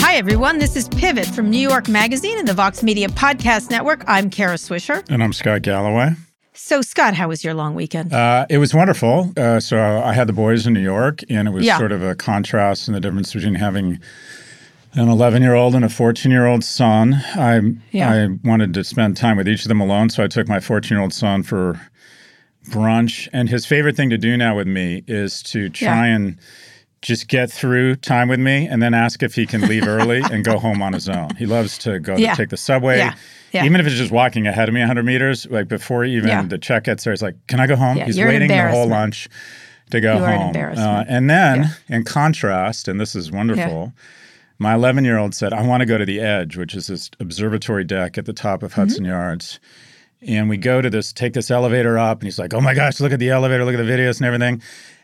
Hi, everyone. This is Pivot from New York Magazine and the Vox Media Podcast Network. I'm Kara Swisher. And I'm Scott Galloway. So, Scott, how was your long weekend? Uh, it was wonderful. Uh, so, I had the boys in New York, and it was Yeah. sort of a contrast in the difference between having an 11 year old and a 14 year old son. I, Yeah. I wanted to spend time with each of them alone, so I took my 14 year old son for brunch. And his favorite thing to do now with me is to try and just get through time with me and then ask if he can leave early and go home on his own. He loves to go Yeah. to take the subway. Yeah. Yeah. Even if it's just walking ahead of me 100 meters, like before even the check gets there, he's like, Can I go home? He's you're waiting the whole lunch to go are an home. Uh, and then, in contrast, and this is wonderful, my 11 year old said, I want to go to the edge, which is this observatory deck at the top of Hudson Mm-hmm. Yards. And we go to this, take this elevator up, and he's like, Oh my gosh, look at the elevator, look at the videos and everything.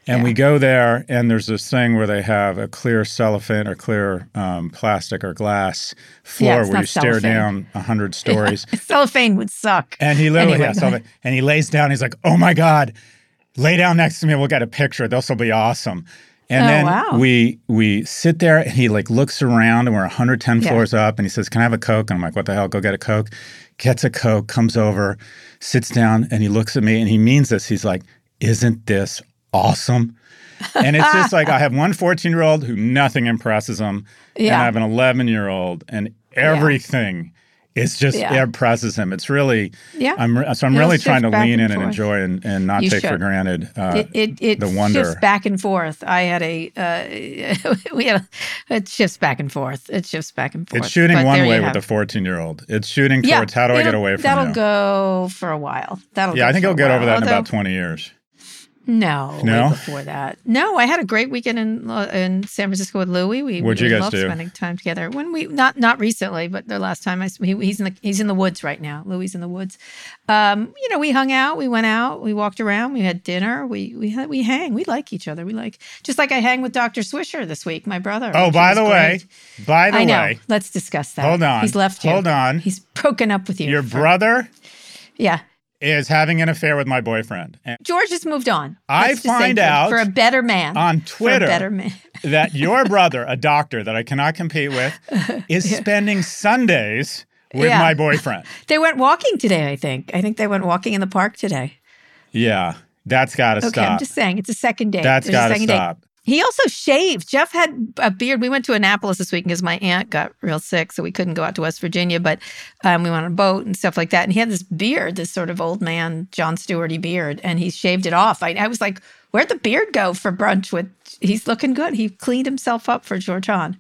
And we go there, and there's this thing where they have a clear cellophane or clear um, plastic or glass floor it's where you stare cellophane. down 100 stories. Cellophane would suck. And he literally Anyway, something. ahead. And he lays down. He's like, "Oh my god, lay down next to me. We'll get a picture. This will be awesome." And Oh, then wow. we we sit there, and he like looks around, and we're 110 Yeah. floors up, and he says, "Can I have a coke?" And I'm like, "What the hell? Go get a coke." Gets a coke, comes over, sits down, and he looks at me, and he means this. He's like, "Isn't this awesome?" and it's just like I have one 14 year old who nothing impresses him, and Yeah. I have an 11 year old, and everything is just Yeah. impresses him. It's really Yeah. I'm re- so I'm It'll really trying to lean and in and enjoy and, and not You take for granted uh, it it, it the wonder. shifts back and forth. I had a uh, we had a, it shifts back and forth. It shifts back and forth. It's shooting But one way with the 14 year old. It's shooting Yeah, towards how do I get away from That'll you? go for a while. That'll yeah, I think he'll get while. over that in about 20 years. No, No? before that. No, I had a great weekend in uh, in San Francisco with Louie. We What'd we you guys loved do? spending time together. When we not not recently, but the last time I he, he's in the he's in the woods right now. Louie's in the woods. Um, you know, we hung out, we went out, we walked around, we had dinner, we we had, we hang. We like each other. We like just like I hang with Dr. Swisher this week, my brother. Oh, by the way, by the I know. way, Let's discuss that. Hold on. He's left you. Hold on. He's broken up with you. your for- brother Yeah. Is having an affair with my boyfriend. And George has moved on. I Let's just say find out for a better man. on Twitter better man. that your brother, a doctor that I cannot compete with, is spending Sundays with Yeah. my boyfriend. They went walking today, I think. I think they went walking in the park today. Yeah, that's got to Okay, stop. I'm just saying it's a second date. That's got to date. He also shaved. Jeff had a beard. We went to Annapolis this week because my aunt got real sick, so we couldn't go out to West Virginia. But um, we went on a boat and stuff like that. And he had this beard, this sort of old man Jon Stewarty beard, and he shaved it off. I, I was like, "Where'd the beard go for brunch?" With he's looking good. He cleaned himself up for George Hahn.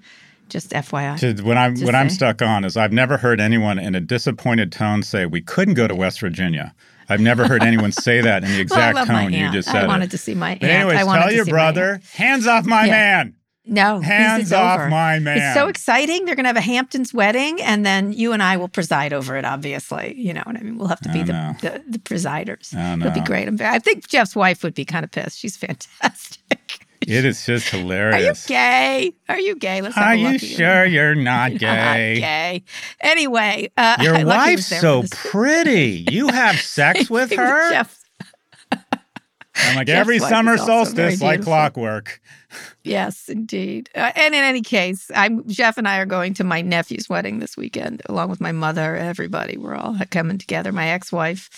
Just FYI. To, when I'm Just when I'm stuck on is I've never heard anyone in a disappointed tone say we couldn't go to West Virginia. I've never heard anyone say that in the exact my tone you just said. I wanted it. to see my aunt. But anyways, I tell your see my aunt. brother, hands off my Yeah. man. No, Hands off over. my man. It's so exciting. They're going to have a Hamptons wedding, and then you and I will preside over it. Obviously, you know what I mean. We'll have to be the, the the presiders. It'll be great. I'm, I think Jeff's wife would be kind of pissed. She's fantastic. It is just hilarious. Are you gay? Are you gay? Let's have Are a you sure you're not gay? Not gay? Anyway, uh, Your I wife's so pretty. You have sex with her? Jeff, I'm like every summer is also very solstice, like clockwork. Yes, indeed. Uh, and in any case, I'm Jeff and I are going to my nephew's wedding this weekend, along with my mother. Everybody, we're all coming together. My ex-wife,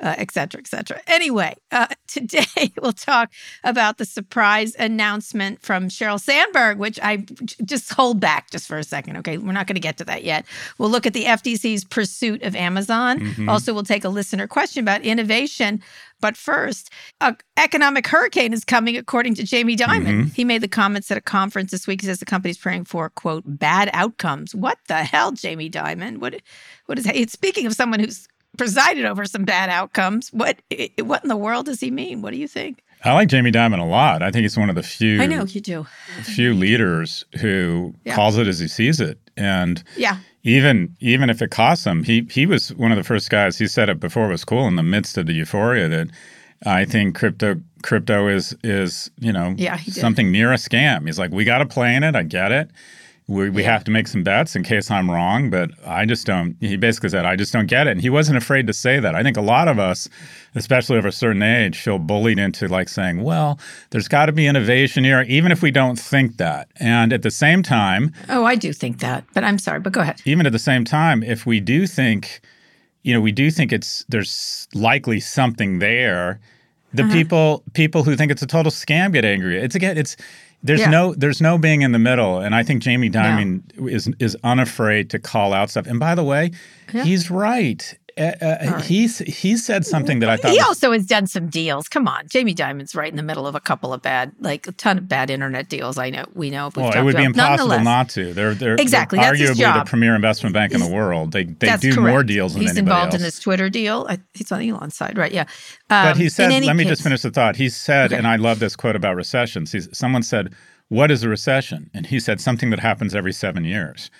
uh, et cetera, et cetera. Anyway, uh, today we'll talk about the surprise announcement from Sheryl Sandberg, which I just hold back just for a second. Okay, we're not going to get to that yet. We'll look at the FTC's pursuit of Amazon. Mhm. Also, we'll take a listener question about innovation. But first, a economic hurricane is coming, according to Jamie Dimon. Mhm. He made the comments at a conference this week. He says the company's praying for quote bad outcomes. What the hell, Jamie Dimon? What what is That? speaking of someone who's presided over some bad outcomes. What what in the world does he mean? What do you think? I like Jamie Dimon a lot. I think he's one of the few I know you do. few leaders who Yeah. calls it as he sees it. And Yeah. even even if it costs him, he he was one of the first guys. He said it before it was cool in the midst of the euphoria that I think crypto crypto is is you know Yeah, something near a scam. He's like, we got to play in it. I get it. We, we have to make some bets in case I'm wrong, but I just don't. He basically said, I just don't get it. And he wasn't afraid to say that. I think a lot of us, especially of a certain age, feel bullied into like saying, well, there's got to be innovation here, even if we don't think that. And at the same time, oh, I do think that, but I'm sorry, but go ahead. Even at the same time, if we do think, you know, we do think it's there's likely something there. The uh-huh. people people who think it's a total scam get angry. It's again, it's there's yeah. no there's no being in the middle, and I think Jamie Dimon no. is is unafraid to call out stuff. And by the way, yeah. he's right. Uh, uh, right. He's he said something that I thought he was, also has done some deals. Come on, Jamie Dimon's right in the middle of a couple of bad, like a ton of bad internet deals. I know we know. Well, it would be impossible not to. They're they're exactly they're arguably the premier investment bank in the world. They they do correct. more deals than he's anybody involved else. in this Twitter deal. I, he's on Elon's side, right? Yeah. Um, but he said, let me just finish the thought. He said, okay. and I love this quote about recessions. He's, someone said, "What is a recession?" And he said something that happens every seven years.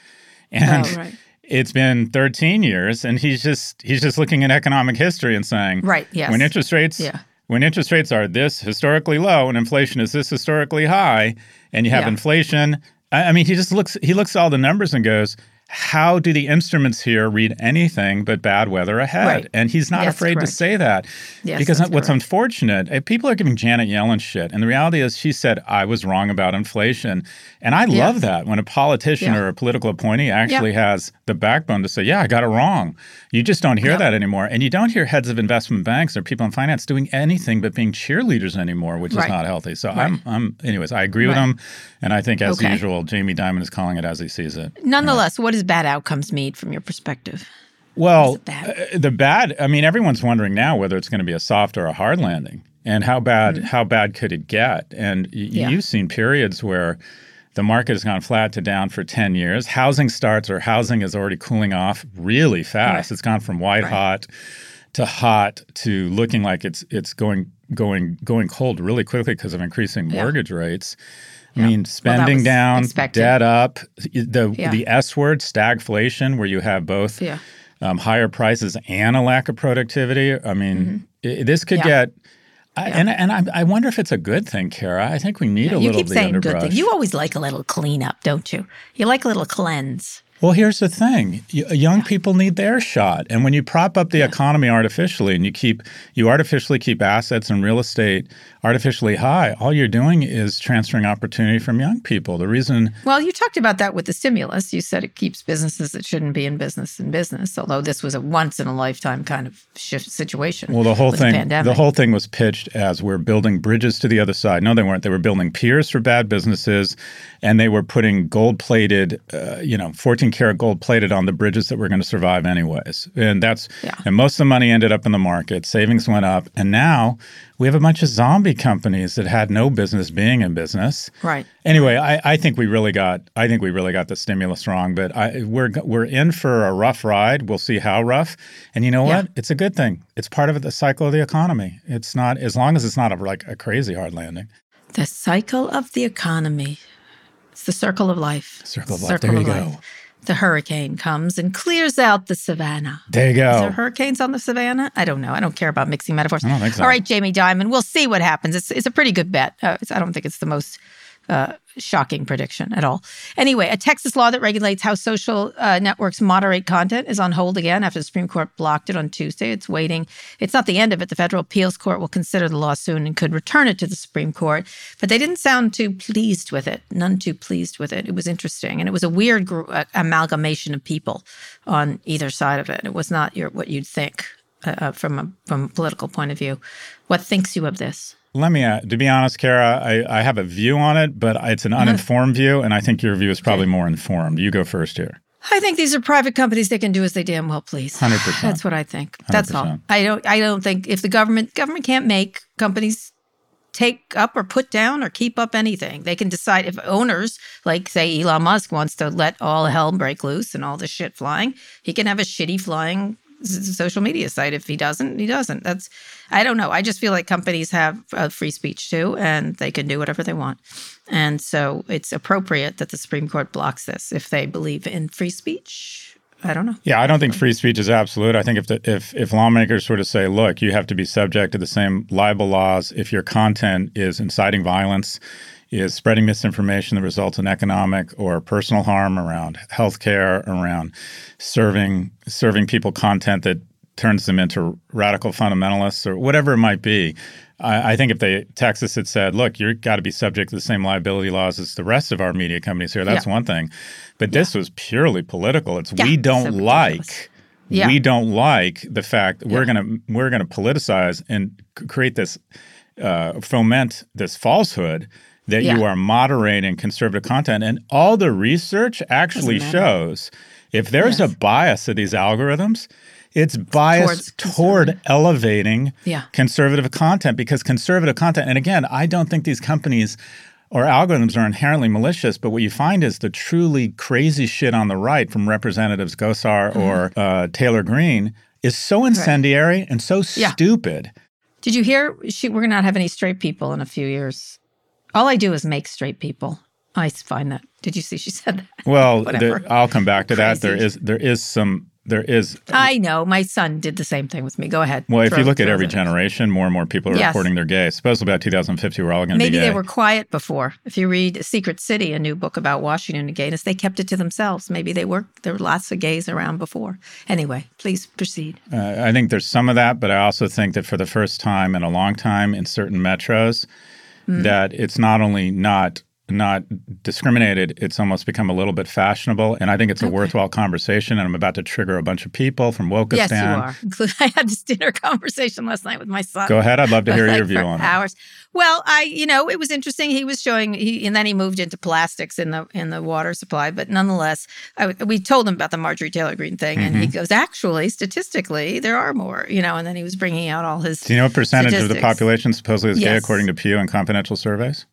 And oh, right it's been 13 years and he's just he's just looking at economic history and saying right yes when interest rates yeah. when interest rates are this historically low and inflation is this historically high and you have yeah. inflation I, I mean he just looks he looks at all the numbers and goes how do the instruments here read anything but bad weather ahead? Right. And he's not yes, afraid correct. to say that. Yes, because what's correct. unfortunate, eh, people are giving Janet Yellen shit. And the reality is, she said, I was wrong about inflation. And I yeah. love that when a politician yeah. or a political appointee actually yeah. has the backbone to say, Yeah, I got it wrong. You just don't hear that anymore. And you don't hear heads of investment banks or people in finance doing anything but being cheerleaders anymore, which right. is not healthy. So right. I'm, I'm, anyways, I agree with him. And I think, as okay. usual, Jamie Dimon is calling it as he sees it. Nonetheless, what does bad outcomes mean from your perspective? Well, bad? Uh, the bad, I mean, everyone's wondering now whether it's going to be a soft or a hard landing. And how bad, mm-hmm. how bad could it get? And y- yeah. you've seen periods where the market has gone flat to down for 10 years. Housing starts or housing is already cooling off really fast. Right. It's gone from white right. hot to hot to looking like it's it's going going going cold really quickly because of increasing yeah. mortgage rates. I mean, spending well, down, expected. debt up, the yeah. the S word, stagflation, where you have both yeah. um, higher prices and a lack of productivity. I mean, mm-hmm. it, this could get I, and and I, I, wonder if it's a good thing, Kara. I think we need yeah, a little. You keep saying good thing. You always like a little cleanup, don't you? You like a little cleanse. Well, here's the thing: young yeah. people need their shot, and when you prop up the yeah. economy artificially, and you keep you artificially keep assets and real estate artificially high, all you're doing is transferring opportunity from young people. The reason, well, you talked about that with the stimulus. You said it keeps businesses that shouldn't be in business in business, although this was a once in a lifetime kind of shift situation. Well, the whole thing, the, the whole thing was pitched as we're building bridges to the other side. No, they weren't. They were building piers for bad businesses, and they were putting gold plated, uh, you know, 14 14 karat gold plated on the bridges that were going to survive anyways. And that's yeah. and most of the money ended up in the market. Savings went up, and now we have a bunch of zombie companies that had no business being in business. Right. Anyway, I, I think we really got I think we really got the stimulus wrong, but I, we're we're in for a rough ride. We'll see how rough. And you know yeah. what? It's a good thing. It's part of the cycle of the economy. It's not as long as it's not a, like a crazy hard landing. The cycle of the economy. It's the circle of life. Circle of life. Circle there you go. Life the hurricane comes and clears out the savannah. There you go. Is there hurricanes on the savannah? I don't know. I don't care about mixing metaphors. I don't think so. All right, Jamie Dimon. We'll see what happens. It's, it's a pretty good bet. Uh, I don't think it's the most uh, shocking prediction at all. Anyway, a Texas law that regulates how social uh, networks moderate content is on hold again after the Supreme Court blocked it on Tuesday. It's waiting. It's not the end of it. The federal appeals court will consider the law soon and could return it to the Supreme Court. But they didn't sound too pleased with it. None too pleased with it. It was interesting, and it was a weird gr- uh, amalgamation of people on either side of it. It was not your what you'd think uh, uh from a from a political point of view. What thinks you of this? Let me, uh, to be honest, Kara, I, I, have a view on it, but it's an uninformed view, and I think your view is probably more informed. You go first here. I think these are private companies. They can do as they damn well please. Hundred percent. That's what I think. That's 100%. all. I don't. I don't think if the government government can't make companies take up or put down or keep up anything. They can decide if owners, like say Elon Musk, wants to let all hell break loose and all this shit flying, he can have a shitty flying social media site. If he doesn't, he doesn't. That's I don't know. I just feel like companies have uh, free speech too, and they can do whatever they want. And so it's appropriate that the Supreme Court blocks this if they believe in free speech. I don't know. Yeah, I don't think free speech is absolute. I think if the, if if lawmakers sort of say, look, you have to be subject to the same libel laws if your content is inciting violence, is spreading misinformation that results in economic or personal harm around healthcare, around serving serving people content that turns them into radical fundamentalists or whatever it might be. I, I think if they Texas had said, "Look, you've got to be subject to the same liability laws as the rest of our media companies here," that's Yeah. one thing. But this was purely political. It's Yeah, we don't so like. Yeah. We don't like the fact that we're gonna we're gonna politicize and create this uh, foment this falsehood that you are moderating conservative content, and all the research actually shows if there's Yes. a bias of these algorithms, it's biased toward elevating Yeah. conservative content because conservative content, and again, I don't think these companies or algorithms are inherently malicious, but what you find is the truly crazy shit on the right from Representatives Gosar Mm-hmm. or uh, Taylor Greene is so incendiary and so Yeah. stupid. Did you hear? She, we're going to not have any straight people in a few years. All I do is make straight people. I find that. Did you see? She said that. Well, Whatever. the, I'll come back to that. There is there is some there is I know. My son did the same thing with me. Go ahead. well, if Throw- you look at every generation, more and more people are Yes. reporting they're gay. Supposedly by 2050, we're all going to be gay. Maybe they were quiet before. If you read Secret City, a new book about Washington and gayness, they kept it to themselves. Maybe they were there were lots of gays around before. Anyway, please proceed. Uh, I think there's some of that, but I also think that for the first time in a long time in certain metros, That it's not only not not discriminated, it's almost become a little bit fashionable. And I think it's a worthwhile conversation. And I'm about to trigger a bunch of people from Wokistan. Yes, you are. I had this dinner conversation last night with my son. Go ahead. I'd love to hear like your view on it. hours. Well, I, you know, it was interesting. He was showing, he, and then he moved into plastics in the in the water supply. But nonetheless, I, we told him about the Marjorie Taylor Greene thing, and he Mm-hmm. goes, actually, statistically, there are more, you know. And then he was bringing out all his. Do you know what percentage of the population supposedly is gay according to Pew and confidential surveys?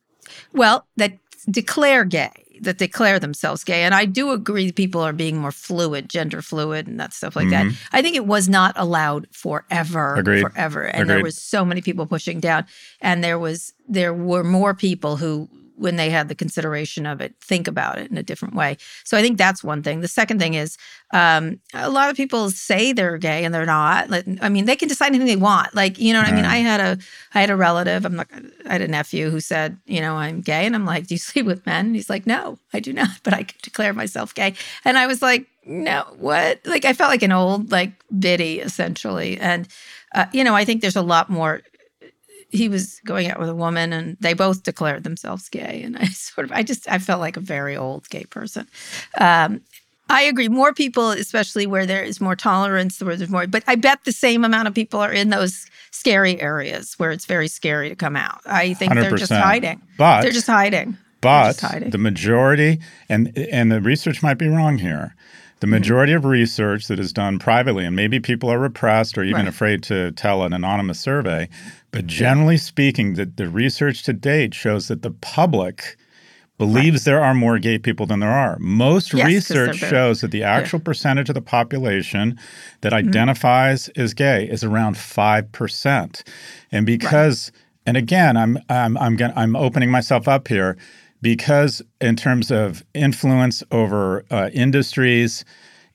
Well, that declare gay, that declare themselves gay. And I do agree that people are being more fluid, gender fluid, and that stuff like that. I think it was not allowed forever. Mm-hmm. Agreed. Forever. And there was so many people pushing down. And there was there were more people who when they had the consideration of it, think about it in a different way. So I think that's one thing. The second thing is um, a lot of people say they're gay and they're not. Like, I mean, they can decide anything they want. Like, you know what I mean? I had a I had a relative, I'm not I had a nephew who said, you know, I'm gay. And I'm like, Do you sleep with men? And he's like, No, I do not, but I could declare myself gay. And I was like, No, what? Like I felt like an old like biddy essentially. And uh, you know, I think there's a lot more he was going out with a woman and they both declared themselves gay and i sort of i just i felt like a very old gay person um, i agree more people especially where there is more tolerance where there's more but i bet the same amount of people are in those scary areas where it's very scary to come out i think they are just hiding But they're just hiding But just hiding. the majority, and and the research might be wrong here. The Mm-hmm. majority of research that is done privately, and maybe people are repressed or even Right. afraid to tell an anonymous survey, but generally speaking, the, the research to date shows that the public believes there are more gay people than there are. Most Yes, research shows that the actual percentage of the population that Mm-hmm. identifies as gay is around 5%. And because and again, I'm I'm I'm gonna, I'm opening myself up here because in terms of influence over uh, industries,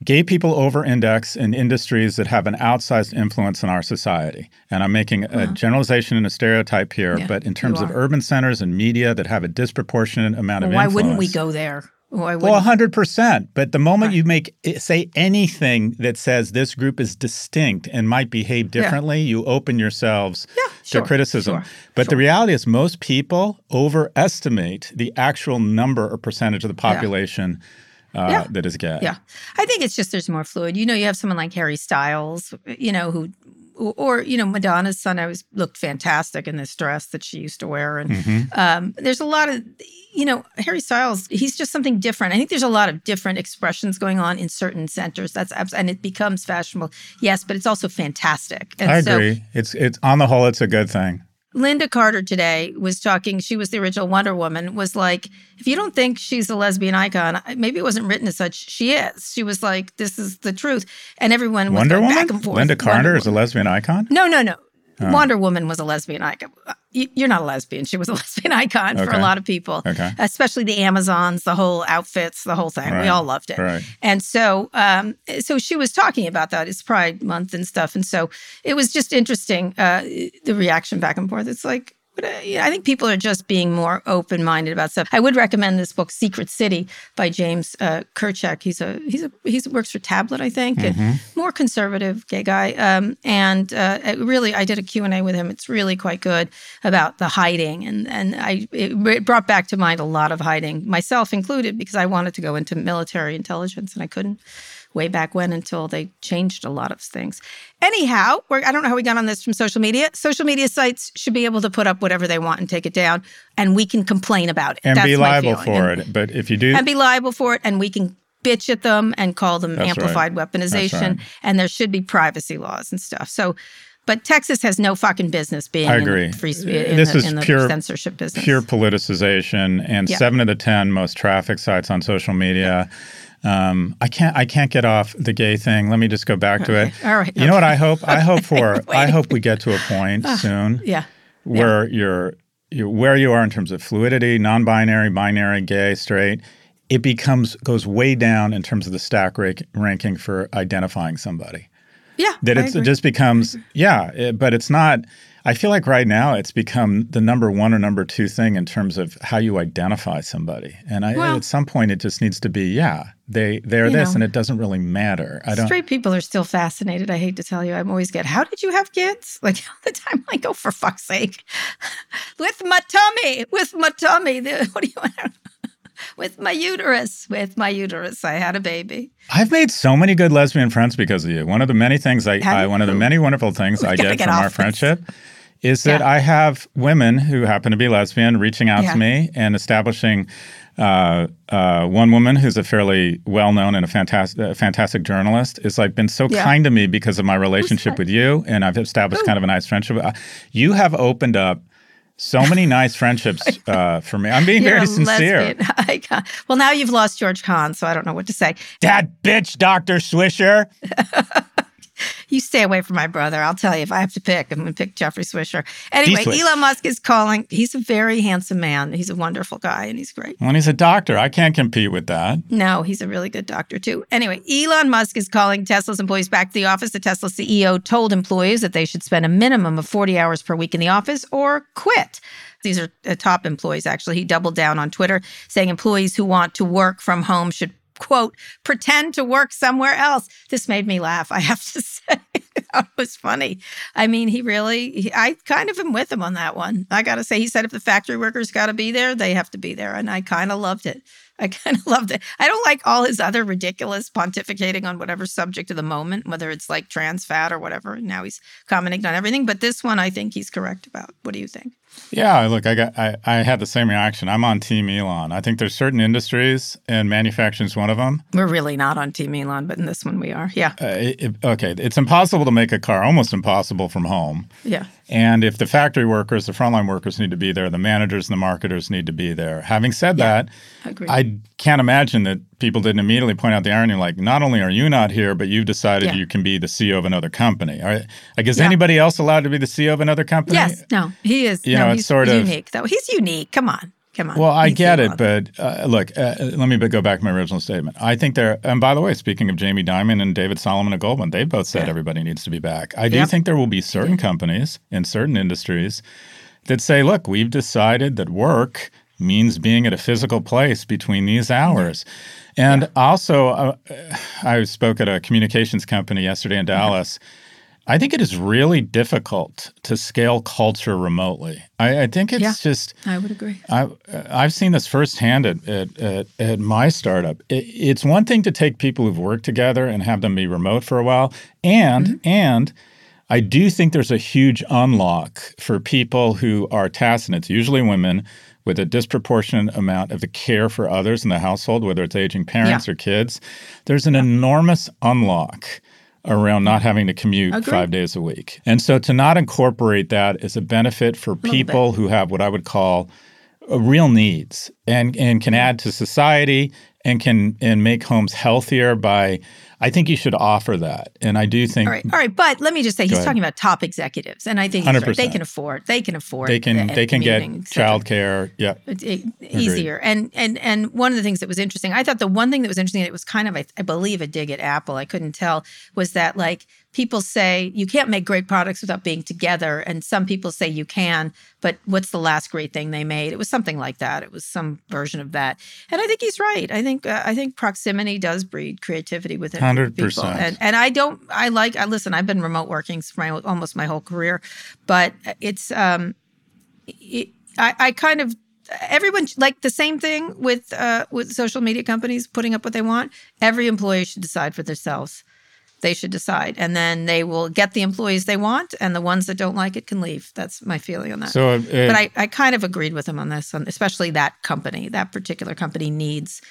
gay people over-index in industries that have an outsized influence in our society. And I'm making a generalization and a stereotype here, Yeah, but in terms of urban centers and media that have a disproportionate amount Well, of why influence. wouldn't we go there why Well, wouldn't hundred percent. But the moment Right. you make eh, say anything that says this group is distinct and might behave differently, you open yourselves Yeah, sure, to criticism. sure, but the reality is, most people overestimate the actual number or percentage of the population uh, Yeah. that is gay. Yeah. I think it's just there's more fluid. You know, you have someone like Harry Styles, you know, who or you know Madonna's son always looked fantastic in this dress that she used to wear and Mhm. um, there's a lot of you know Harry Styles he's just something different. I think there's a lot of different expressions going on in certain centers. That's and it becomes fashionable. Yes, but it's also fantastic. And I so agree. it's it's on the whole, it's a good thing. Lynda Carter today was talking. She was the original Wonder Woman. Was like, if you don't think she's a lesbian icon, maybe it wasn't written as such. She is. She was like, this is the truth, and everyone was Wonder going Woman. back and forth. Lynda Wonder Carter is a lesbian icon. no, no, no. Uh, Wonder Woman was a lesbian icon. You're not a lesbian. She was a lesbian icon okay. for a lot of people, okay. especially the Amazons, the whole outfits, the whole thing. Right. We all loved it. Right. And so, um, so she was talking about that. It's Pride Month and stuff, and so it was just interesting uh, the reaction back and forth. It's like but uh, yeah, I think people are just being more open minded about stuff. I would recommend this book, Secret City, by James uh, Kirchick. He's a he's a he works for Tablet, I think, mm-hmm. and more conservative gay guy. Um, and uh, really, I did a Q and A with him. It's really quite good about the hiding, and and I it brought back to mind a lot of hiding, myself included, because I wanted to go into military intelligence and I couldn't way back when until they changed a lot of things. Anyhow, I don't know how we got on this from social media. Social media sites should be able to put up whatever they want and take it down, and we can complain about it. And That's be liable for and, it. But if you do. And be liable for it, and we can bitch at them and call them That's amplified right. weaponization. Right. And there should be privacy laws and stuff. So, but Texas has no fucking business being I agree. in free uh, in this the, is pure censorship business. Pure politicization, and yeah. seven of the ten most traffic sites on social media. Yeah um, I can't I can't get off the gay thing. Let me just go back to it. All right. You okay. know what I hope? I hope for I hope we get to a point uh, soon. Yeah. Where yeah. you're, you're where you are in terms of fluidity, non-binary, binary, gay, straight, it becomes goes way down in terms of the stack rank, ranking for identifying somebody. Yeah. That it just becomes yeah, it, but it's not I feel like right now it's become the number one or number two thing in terms of how you identify somebody. And I, well, at some point, it just needs to be, yeah, they they're this, know, and it doesn't really matter. I don't. Straight people are still fascinated. I hate to tell you, I'm always get, how did you have kids? Like all the time, I go oh, for fuck's sake, with my tummy, with my tummy. What do you want? With my uterus. With my uterus, I had a baby. I've made so many good lesbian friends because of you. One of the many things I, I one of the many wonderful things I get, get from our this. friendship is that yeah. I have women who happen to be lesbian reaching out yeah. to me and establishing. Uh, uh, one woman who's a fairly well-known and a fantastic, fantastic journalist is like been so yeah. kind to me because of my relationship with you, and I've established Ooh. kind of a nice friendship. Uh, you have opened up so many nice friendships uh, for me. I'm being You're very sincere. well, now you've lost George Hahn, so I don't know what to say. That bitch, Dr. Swisher. you stay away from my brother. I'll tell you if I have to pick, I'm going to pick Jeffrey Swisher. Anyway, Elon Musk is calling. He's a very handsome man. He's a wonderful guy and he's great. When he's a doctor, I can't compete with that. No, he's a really good doctor too. Anyway, Elon Musk is calling Tesla's employees back to the office. The Tesla CEO told employees that they should spend a minimum of 40 hours per week in the office or quit. These are uh, top employees, actually. He doubled down on Twitter, saying employees who want to work from home should quote, pretend to work somewhere else. This made me laugh, I have to say. that was funny. I mean, he really, he, I kind of am with him on that one. I got to say, he said if the factory workers got to be there, they have to be there. And I kind of loved it. I kind of loved it. I don't like all his other ridiculous pontificating on whatever subject of the moment, whether it's like trans fat or whatever. Now he's commenting on everything. But this one, I think he's correct about. What do you think? Yeah, look, I got I, I had the same reaction. I'm on Team Elon. I think there's certain industries, and manufacturing is one of them. We're really not on Team Elon, but in this one we are. Yeah. Uh, it, okay, it's impossible to make a car, almost impossible from home. Yeah. And if the factory workers, the frontline workers need to be there, the managers and the marketers need to be there. Having said yeah, that, I can't imagine that people didn't immediately point out the irony like, not only are you not here, but you've decided yeah. you can be the CEO of another company. Right? Like, is yeah. anybody else allowed to be the CEO of another company? Yes. No, he is. You no, know, it's sort of unique, though. He's unique. Come on. Come on. Well, I get it, but uh, look, uh, let me go back to my original statement. I think there, and by the way, speaking of Jamie Dimon and David Solomon at Goldman, they both said yeah. everybody needs to be back. I do think there will be certain companies in certain industries that say, look, we've decided that work means being at a physical place between these hours. And yeah. also, uh, I spoke at a communications company yesterday in Dallas. I think it is really difficult to scale culture remotely. I, I think it's yeah, just. I would agree. I, I've seen this firsthand at, at, at, at my startup. It, it's one thing to take people who've worked together and have them be remote for a while, and mm-hmm. and I do think there's a huge unlock for people who are tasked, and it's usually women with a disproportionate amount of the care for others in the household, whether it's aging parents yeah. or kids. There's an yeah. enormous unlock around not having to commute Agreed. five days a week. And so to not incorporate that is a benefit for people who have what I would call uh, real needs and, and can add to society and can and make homes healthier by I think you should offer that. And I do think All right. All right. But let me just say he's talking about top executives. And I think right. they can afford they can afford they can they can get childcare. Yeah. easier. And and and one of the things that was interesting, I thought the one thing that was interesting, it was kind of I, I believe a dig at Apple, I couldn't tell, was that like people say you can't make great products without being together. And some people say you can, but what's the last great thing they made? It was something like that. It was some version of that. And I think he's right. I think uh, I think proximity does breed creativity within Hundred percent. And and I don't. I like. I listen. I've been remote working for my almost my whole career, but it's um, it, I I kind of everyone like the same thing with uh with social media companies putting up what they want. Every employee should decide for themselves. They should decide, and then they will get the employees they want, and the ones that don't like it can leave. That's my feeling on that. So, uh, but I, I kind of agreed with him on this, especially that company. That particular company needs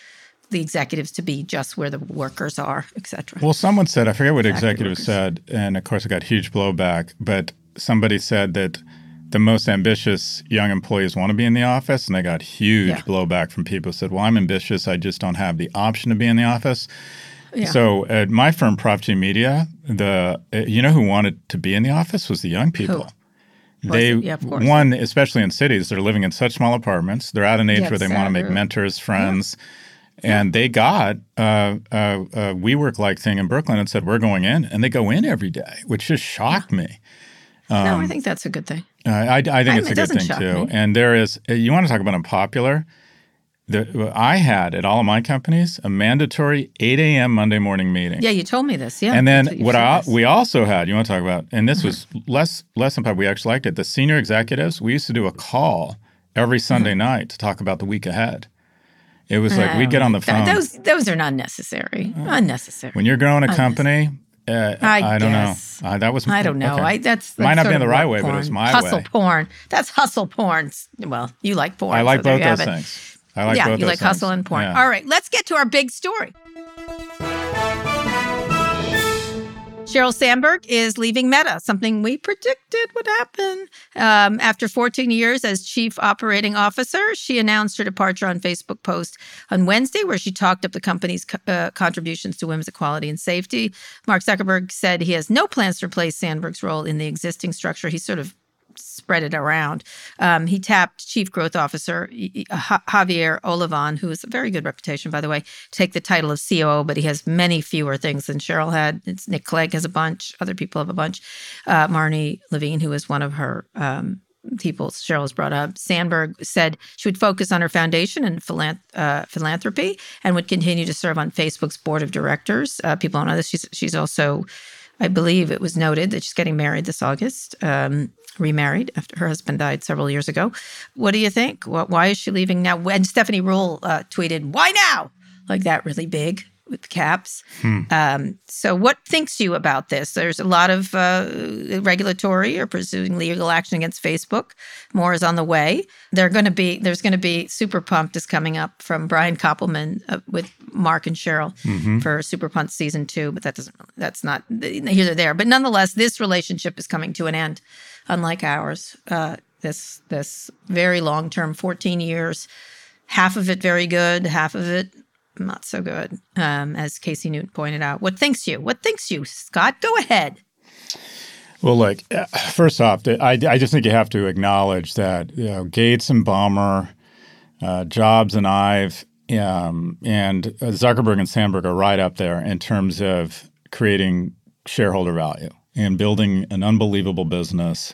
the executives to be just where the workers are, et cetera. Well, someone said, I forget what executive said, and of course I got huge blowback, but somebody said that the most ambitious young employees want to be in the office, and they got huge yeah. blowback from people who said, Well, I'm ambitious, I just don't have the option to be in the office. Yeah. So at my firm, Prop G Media, the uh, you know who wanted to be in the office was the young people. Who? They yeah, one, especially in cities, they're living in such small apartments. They're at an age where they want to make mentors, friends. And they got a, a, a WeWork like thing in Brooklyn and said, We're going in. And they go in every day, which just shocked me. Um, no, I um, think that's a good thing. Uh, I, I, think I, it's a good thing too. Me. And there is, uh, you want to talk about unpopular? The, I had at all of my companies a mandatory 8 a.m. Monday morning meeting. Yeah, you told me this. Yeah. And then what, what I, we also had, you want to talk about, and this mm-hmm. was less less than We actually liked it. The senior executives, we used to do a call every Sunday mm-hmm. night to talk about the week ahead. It was like we get on the phone. Those those are not necessary. Unnecessary. When you're growing a company, uh, I, I, don't guess. know. Uh, that was I don't know. Okay. I that's, that's might not be the right way, porn. but it was my hustle way. porn. That's hustle porn. Well, you like porn. I like so both those things. I like yeah, you like things. hustle and porn. Yeah. All right, let's get to our big story. Sheryl Sandberg is leaving Meta, something we predicted would happen. Um, after 14 years as chief operating officer, she announced her departure on Facebook post on Wednesday, where she talked up the company's uh, contributions to women's equality and safety. Mark Zuckerberg said he has no plans to replace Sandberg's role in the existing structure. He sort of spread it around. Um, he tapped Chief Growth Officer Javier Olivan, who has a very good reputation, by the way, take the title of COO, but he has many fewer things than Sheryl had. It's Nick Clegg has a bunch, other people have a bunch. Uh, Marnie Levine, who is one of her um, people Sheryl has brought up. Sandberg said she would focus on her foundation and philanth- uh, philanthropy and would continue to serve on Facebook's board of directors. Uh, people don't know this. She's, she's also, I believe it was noted that she's getting married this August. Um, remarried after her husband died several years ago. What do you think? Why is she leaving now? When Stephanie Ruhle uh, tweeted, "Why now?" like that, really big with caps. Hmm. Um, so, what thinks you about this? There's a lot of uh, regulatory or pursuing legal action against Facebook. More is on the way. They're going to be there's going to be Super Pumped is coming up from Brian Koppelman uh, with Mark and Sheryl mm-hmm. for Super Pumped season two, but that doesn't that's not here or there. But nonetheless, this relationship is coming to an end unlike ours. Uh, this this very long term, fourteen years, half of it very good, half of it not so good. Um, as Casey Newton pointed out, what thinks you? What thinks you, Scott? Go ahead. Well, look, uh, first off, I, I just think you have to acknowledge that you know, Gates and Ballmer, uh, Jobs and Ive, um, and Zuckerberg and Sandberg are right up there in terms of creating shareholder value and building an unbelievable business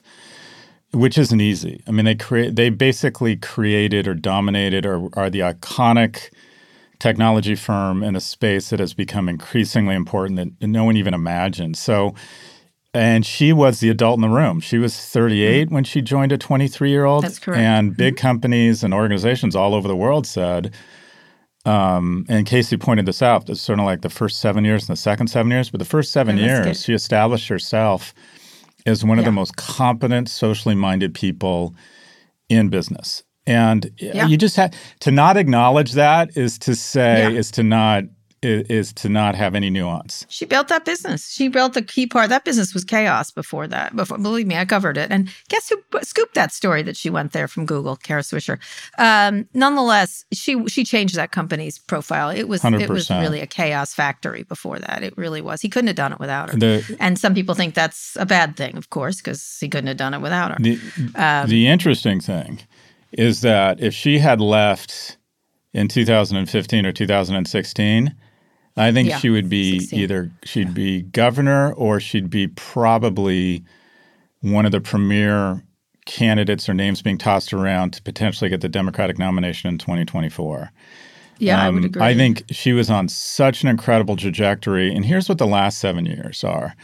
which isn't easy. I mean, they create they basically created or dominated or are the iconic technology firm in a space that has become increasingly important that no one even imagined. So, and she was the adult in the room. She was 38 mm-hmm. when she joined a 23 year old. That's correct. And big mm-hmm. companies and organizations all over the world said, um, and Casey pointed this out. It's sort of like the first seven years and the second seven years, but the first seven years, she established herself as one yeah. of the most competent, socially minded people in business. And yeah. you just have to not acknowledge that is to say yeah. is to not is, is, to not have any nuance. She built that business. She built the key part. That business was chaos before that. Before, believe me, I covered it. And guess who scooped that story that she went there from Google? Kara Swisher. Um, nonetheless, she she changed that company's profile. It was 100%. it was really a chaos factory before that. It really was. He couldn't have done it without her. The, and some people think that's a bad thing, of course, because he couldn't have done it without her. The, um, the interesting thing is that if she had left in 2015 or 2016, I think yeah, she would be 16. either she'd yeah. be governor or she'd be probably one of the premier candidates or names being tossed around to potentially get the Democratic nomination in 2024. Yeah, um, I would agree. I think she was on such an incredible trajectory. And here's what the last seven years are.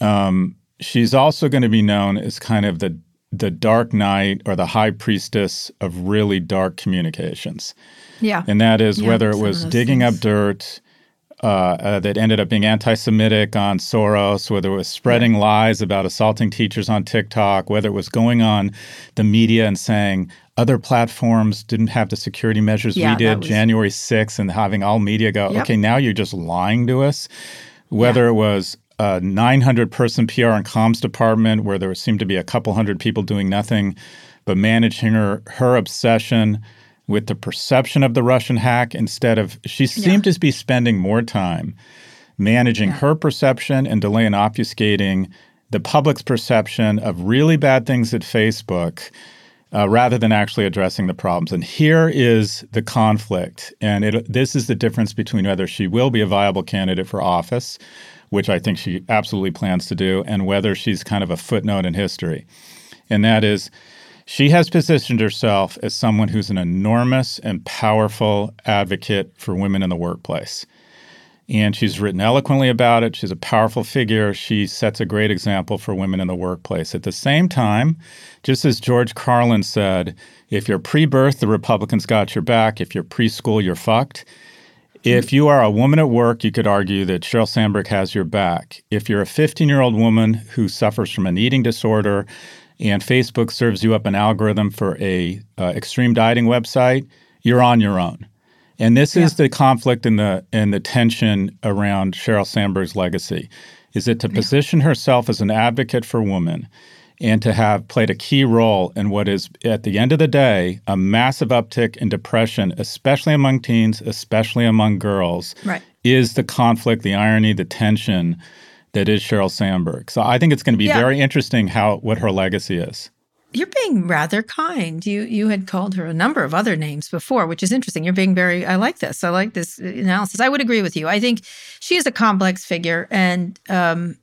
Um, she's also going to be known as kind of the the dark knight or the high priestess of really dark communications. Yeah. And that is yeah, whether it was digging things. up dirt uh, uh, that ended up being anti Semitic on Soros, whether it was spreading lies about assaulting teachers on TikTok, whether it was going on the media and saying other platforms didn't have the security measures yeah, we did was... January 6th and having all media go, yep. okay, now you're just lying to us. Whether yeah. it was a 900 person PR and comms department where there seemed to be a couple hundred people doing nothing but managing her her obsession with the perception of the Russian hack instead of she seemed yeah. to be spending more time managing yeah. her perception and delay and obfuscating the public's perception of really bad things at Facebook uh, rather than actually addressing the problems. And here is the conflict. And it, this is the difference between whether she will be a viable candidate for office which I think she absolutely plans to do, and whether she's kind of a footnote in history. And that is, she has positioned herself as someone who's an enormous and powerful advocate for women in the workplace. And she's written eloquently about it. She's a powerful figure. She sets a great example for women in the workplace. At the same time, just as George Carlin said, if you're pre birth, the Republicans got your back. If you're preschool, you're fucked. If you are a woman at work, you could argue that Sheryl Sandberg has your back. If you're a 15 year old woman who suffers from an eating disorder and Facebook serves you up an algorithm for a uh, extreme dieting website, you're on your own. And this yeah. is the conflict and the and the tension around Sheryl Sandberg's legacy. Is it to position herself as an advocate for women and to have played a key role in what is, at the end of the day, a massive uptick in depression, especially among teens, especially among girls, right. is the conflict, the irony, the tension that is Sheryl Sandberg. So I think it's going to be yeah. very interesting how what her legacy is. You're being rather kind. You you had called her a number of other names before, which is interesting. You're being very. I like this. I like this analysis. I would agree with you. I think she is a complex figure, and um,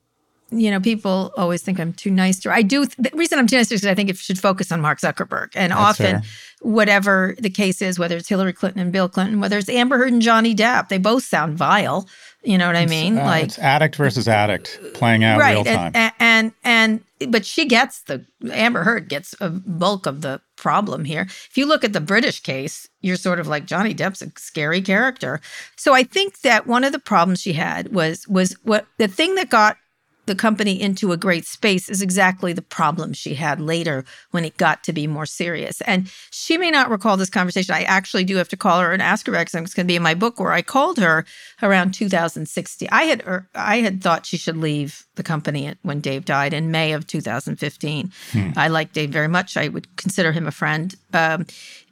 you know, people always think I'm too nice to. I do. The reason I'm too nice to is I think it should focus on Mark Zuckerberg. And That's often, fair. whatever the case is, whether it's Hillary Clinton and Bill Clinton, whether it's Amber Heard and Johnny Depp, they both sound vile. You know what I mean? Uh, like addict versus addict playing out right, real time. And, and and but she gets the Amber Heard gets a bulk of the problem here. If you look at the British case, you're sort of like Johnny Depp's a scary character. So I think that one of the problems she had was was what the thing that got the company into a great space is exactly the problem she had later when it got to be more serious. And she may not recall this conversation. I actually do have to call her and ask her because it's going to be in my book where I called her around 2060. I had er, I had thought she should leave the company when Dave died in May of 2015. Hmm. I like Dave very much. I would consider him a friend. Um,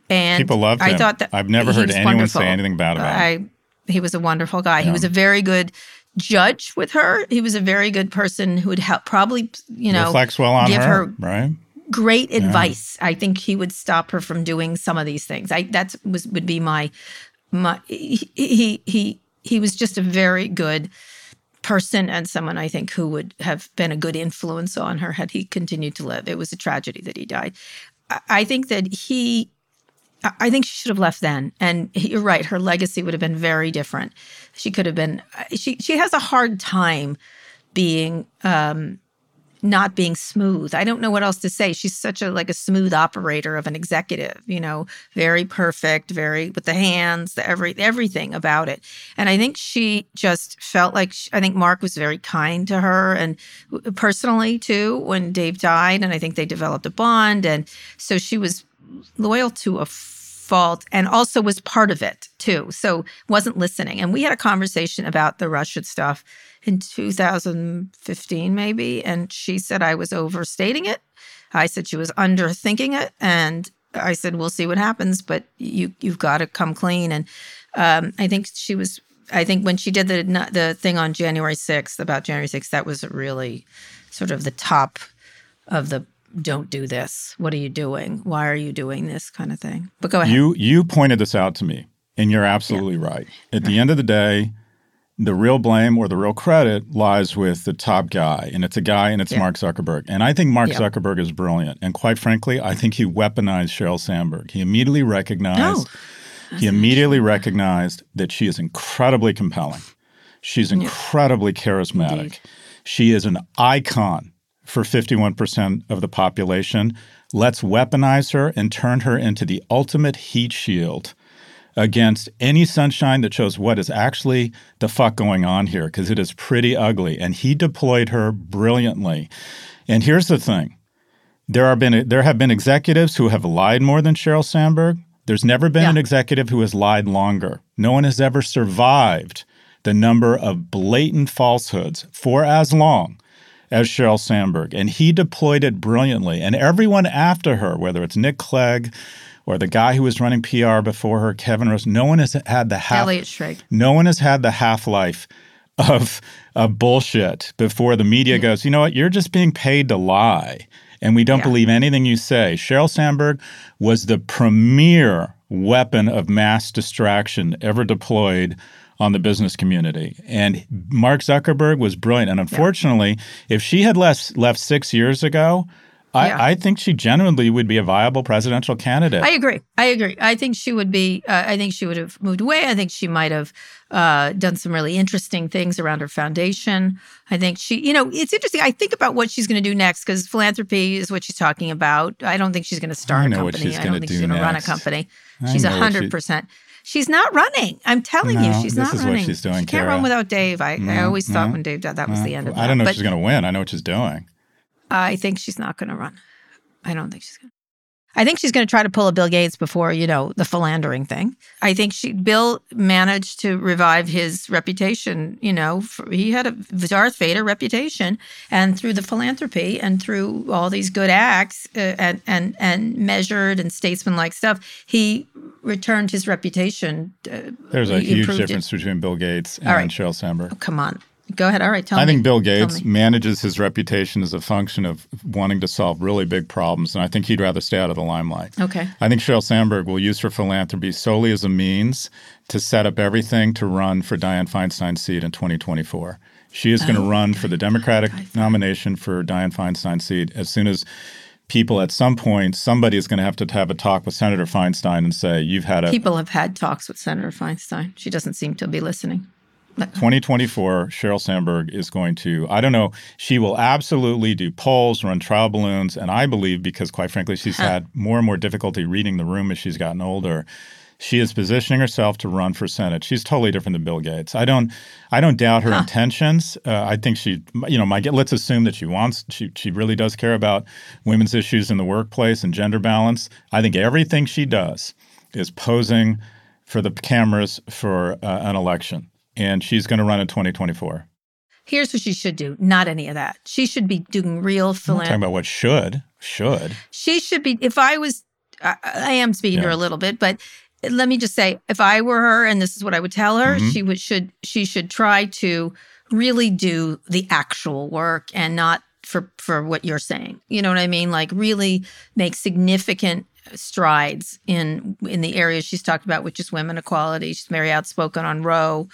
and people loved him. I thought that I've never heard anyone wonderful. say anything bad about him. I, he was a wonderful guy. Yeah. He was a very good judge with her. He was a very good person who would help probably, you know, reflects well on give her, her right? Great advice. Yeah. I think he would stop her from doing some of these things. I that was would be my my he he he, he was just a very good person and someone I think who would have been a good influence on her had he continued to live. It was a tragedy that he died. I think that he I think she should have left then. And you're right, her legacy would have been very different. She could have been she she has a hard time being um not being smooth. I don't know what else to say. She's such a like a smooth operator of an executive, you know, very perfect, very with the hands, the every everything about it. And I think she just felt like she, I think Mark was very kind to her and personally too when Dave died and I think they developed a bond and so she was loyal to a fault and also was part of it too. So wasn't listening. And we had a conversation about the Russia stuff in 2015, maybe. And she said I was overstating it. I said she was underthinking it. And I said, we'll see what happens, but you, you've got to come clean. And um, I think she was, I think when she did the, the thing on January 6th, about January 6th, that was really sort of the top of the don't do this. What are you doing? Why are you doing this kind of thing? But go ahead. You you pointed this out to me, and you're absolutely yeah. right. At right. the end of the day, the real blame or the real credit lies with the top guy, and it's a guy, and it's yeah. Mark Zuckerberg. And I think Mark yeah. Zuckerberg is brilliant. And quite frankly, I think he weaponized Sheryl Sandberg. He immediately recognized. Oh, he immediately recognized that she is incredibly compelling. She's incredibly charismatic. Indeed. She is an icon for 51% of the population. Let's weaponize her and turn her into the ultimate heat shield against any sunshine that shows what is actually the fuck going on here because it is pretty ugly. And he deployed her brilliantly. And here's the thing there, are been, there have been executives who have lied more than Sheryl Sandberg. There's never been yeah. an executive who has lied longer. No one has ever survived the number of blatant falsehoods for as long as Sheryl Sandberg. And he deployed it brilliantly. And everyone after her, whether it's Nick Clegg, or the guy who was running PR before her, Kevin Rose. No one has had the half. Elliot Schrage. No one has had the half life of of bullshit before the media yeah. goes. You know what? You're just being paid to lie, and we don't yeah. believe anything you say. Sheryl Sandberg was the premier weapon of mass distraction ever deployed on the business community. And Mark Zuckerberg was brilliant. And unfortunately, yeah. if she had left left six years ago, I, yeah. I, think she genuinely would be a viable presidential candidate. I agree. I agree. I think she would be. Uh, I think she would have moved away. I think she might have uh, done some really interesting things around her foundation. I think she, you know, it's interesting. I think about what she's going to do next because philanthropy is what she's talking about. I don't think she's going to start a company. I don't think she's going to run a company. She's hundred percent. She's not running. I'm telling no, you, she's not running. This is what she's doing. She can't Kara. run without Dave. I, no, I mm-hmm, always no, thought mm-hmm. when Dave died, that was the mm-hmm. end of it. I don't know if she's going to win. I know what she's doing. I think she's not going to run. I don't think she's going to. I think she's going to try to pull a Bill Gates before, you know, the philandering thing. I think she Bill managed to revive his reputation, you know, for, he had a Darth Vader reputation and through the philanthropy and through all these good acts uh, and and and measured and statesmanlike stuff, he returned his reputation. Uh, There's a huge difference it. between Bill Gates and right. Sheryl Sandberg. Oh, come on. Go ahead. All right. Tell me. I me. think Bill Gates manages his reputation as a function of wanting to solve really big problems. And I think he'd rather stay out of the limelight. Okay. I think Sheryl Sandberg will use her philanthropy solely as a means to set up everything to run for Dianne Feinstein's seat in 2024. She is going to oh, run for the Democratic nomination for Dianne Feinstein's seat as soon as people at some point somebody is going to have to have a talk with Senator Feinstein and say you've had a people have had talks with Senator Feinstein. She doesn't seem to be listening. 2024, Sheryl Sandberg is going to, I don't know, she will absolutely do polls, run trial balloons. And I believe, because quite frankly, she's huh. had more and more difficulty reading the room as she's gotten older. She is positioning herself to run for Senate. She's totally different than Bill Gates. I don't, I don't doubt her huh. intentions. Uh, I think she, you know, my let's assume that she wants, she, she really does care about women's issues in the workplace and gender balance. I think everything she does is posing for the cameras for uh, an election and she's going to run in 2024. Here's what she should do. Not any of that. She should be doing real philanthropy. Talking about what should should. She should be. If I was, I, I am speaking yeah. to her a little bit, but let me just say, if I were her, and this is what I would tell her, mm-hmm. she would should she should try to really do the actual work and not for for what you're saying. You know what I mean? Like really make significant strides in in the areas she's talked about, which is women equality. She's very outspoken on Roe,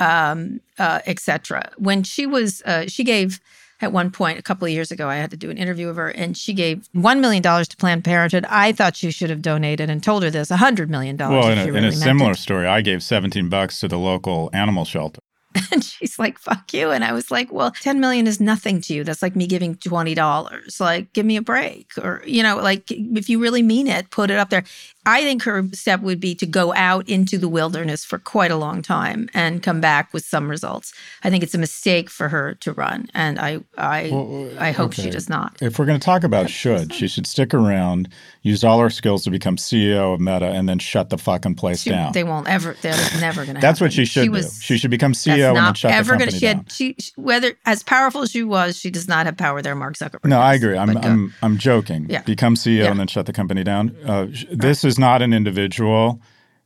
um, uh, etc. When she was, uh, she gave at one point a couple of years ago. I had to do an interview of her, and she gave one million dollars to Planned Parenthood. I thought she should have donated and told her this a hundred million dollars. Well, in a, really in a similar it. story, I gave seventeen bucks to the local animal shelter. And she's like, fuck you. And I was like, well, 10 million is nothing to you. That's like me giving $20. Like, give me a break. Or, you know, like if you really mean it, put it up there. I think her step would be to go out into the wilderness for quite a long time and come back with some results. I think it's a mistake for her to run, and I I well, I hope okay. she does not. If we're going to talk about should, she should stick around, use all our skills to become CEO of Meta, and then shut the fucking place she, down. They won't ever. They're never going to. That's what she should she was, do. She should become CEO and then shut ever the company gonna, she down. Had, she, whether as powerful as she was, she does not have power there. Mark Zuckerberg. No, I agree. I'm I'm I'm joking. Yeah. Become CEO yeah. and then shut the company down. Uh, this right. is not an individual individual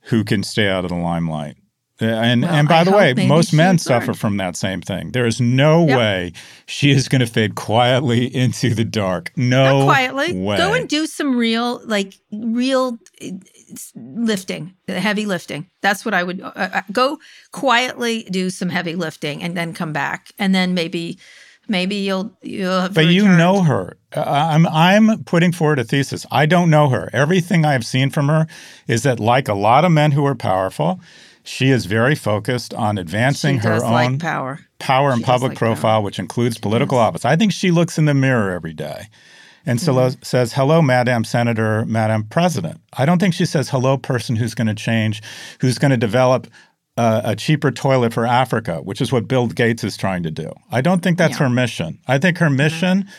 who can stay out of the limelight. Uh, and well, and by I the way, most men suffer from that same thing. There is no yep. way she is going to fade quietly into the dark. No, Not quietly. Way. Go and do some real, like real lifting, heavy lifting. That's what I would uh, uh, go quietly, do some heavy lifting, and then come back, and then maybe maybe you'll you'll have. But you know her. Uh, I'm I'm putting forward a thesis. I don't know her. Everything I've seen from her is that, like a lot of men who are powerful, she is very focused on advancing her own like power, power and public like profile, power. which includes political office. I think she looks in the mirror every day. And mm-hmm. says, Hello, Madam Senator, Madam President. I don't think she says, Hello, person who's going to change, who's going to develop uh, a cheaper toilet for Africa, which is what Bill Gates is trying to do. I don't think that's yeah. her mission. I think her mission mm-hmm.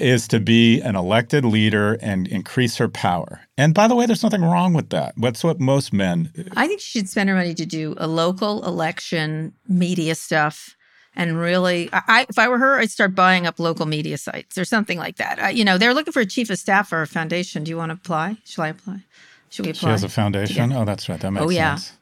Is to be an elected leader and increase her power. And by the way, there's nothing wrong with that. That's what most men. I think she should spend her money to do a local election media stuff. And really, I, if I were her, I'd start buying up local media sites or something like that. Uh, you know, they're looking for a chief of staff for a foundation. Do you want to apply? Shall I apply? Should we apply? She has a foundation. Oh, that's right. That makes oh, yeah. sense.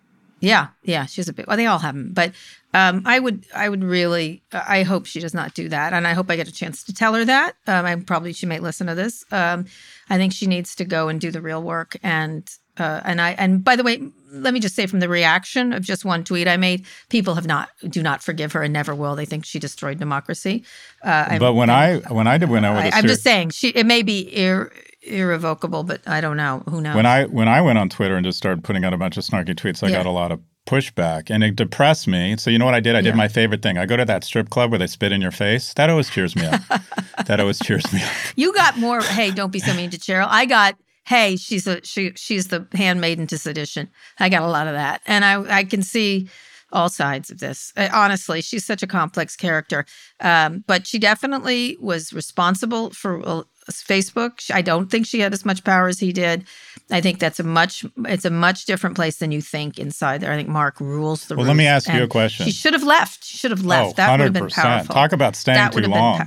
Yeah, yeah, she's a bit. Well, they all have them, but um, I would, I would really, I hope she does not do that, and I hope I get a chance to tell her that. Um, I probably she might listen to this. Um, I think she needs to go and do the real work, and uh, and I, and by the way, let me just say from the reaction of just one tweet I made, people have not, do not forgive her and never will. They think she destroyed democracy. Uh, but when I, when I did, when I, I, am just saying, she, it may be ir- irrevocable, but I don't know. Who knows? When I when I went on Twitter and just started putting out a bunch of snarky tweets, I yeah. got a lot of pushback and it depressed me. So you know what I did? I did my favorite thing. I go to that strip club where they spit in your face. That always cheers me up. that always cheers me up. You got more. Hey, don't be so mean to Sheryl. I got. Hey, she's a she. She's the handmaiden to sedition. I got a lot of that, and I I can see all sides of this. Uh, honestly, she's such a complex character. Um, but she definitely was responsible for uh, Facebook. I don't think she had as much power as he did. I think that's a much it's a much different place than you think inside there. I think Mark rules the. Well, let me ask you a question. She should have left. She should have left. Oh, that would have been powerful. Talk about staying that too long.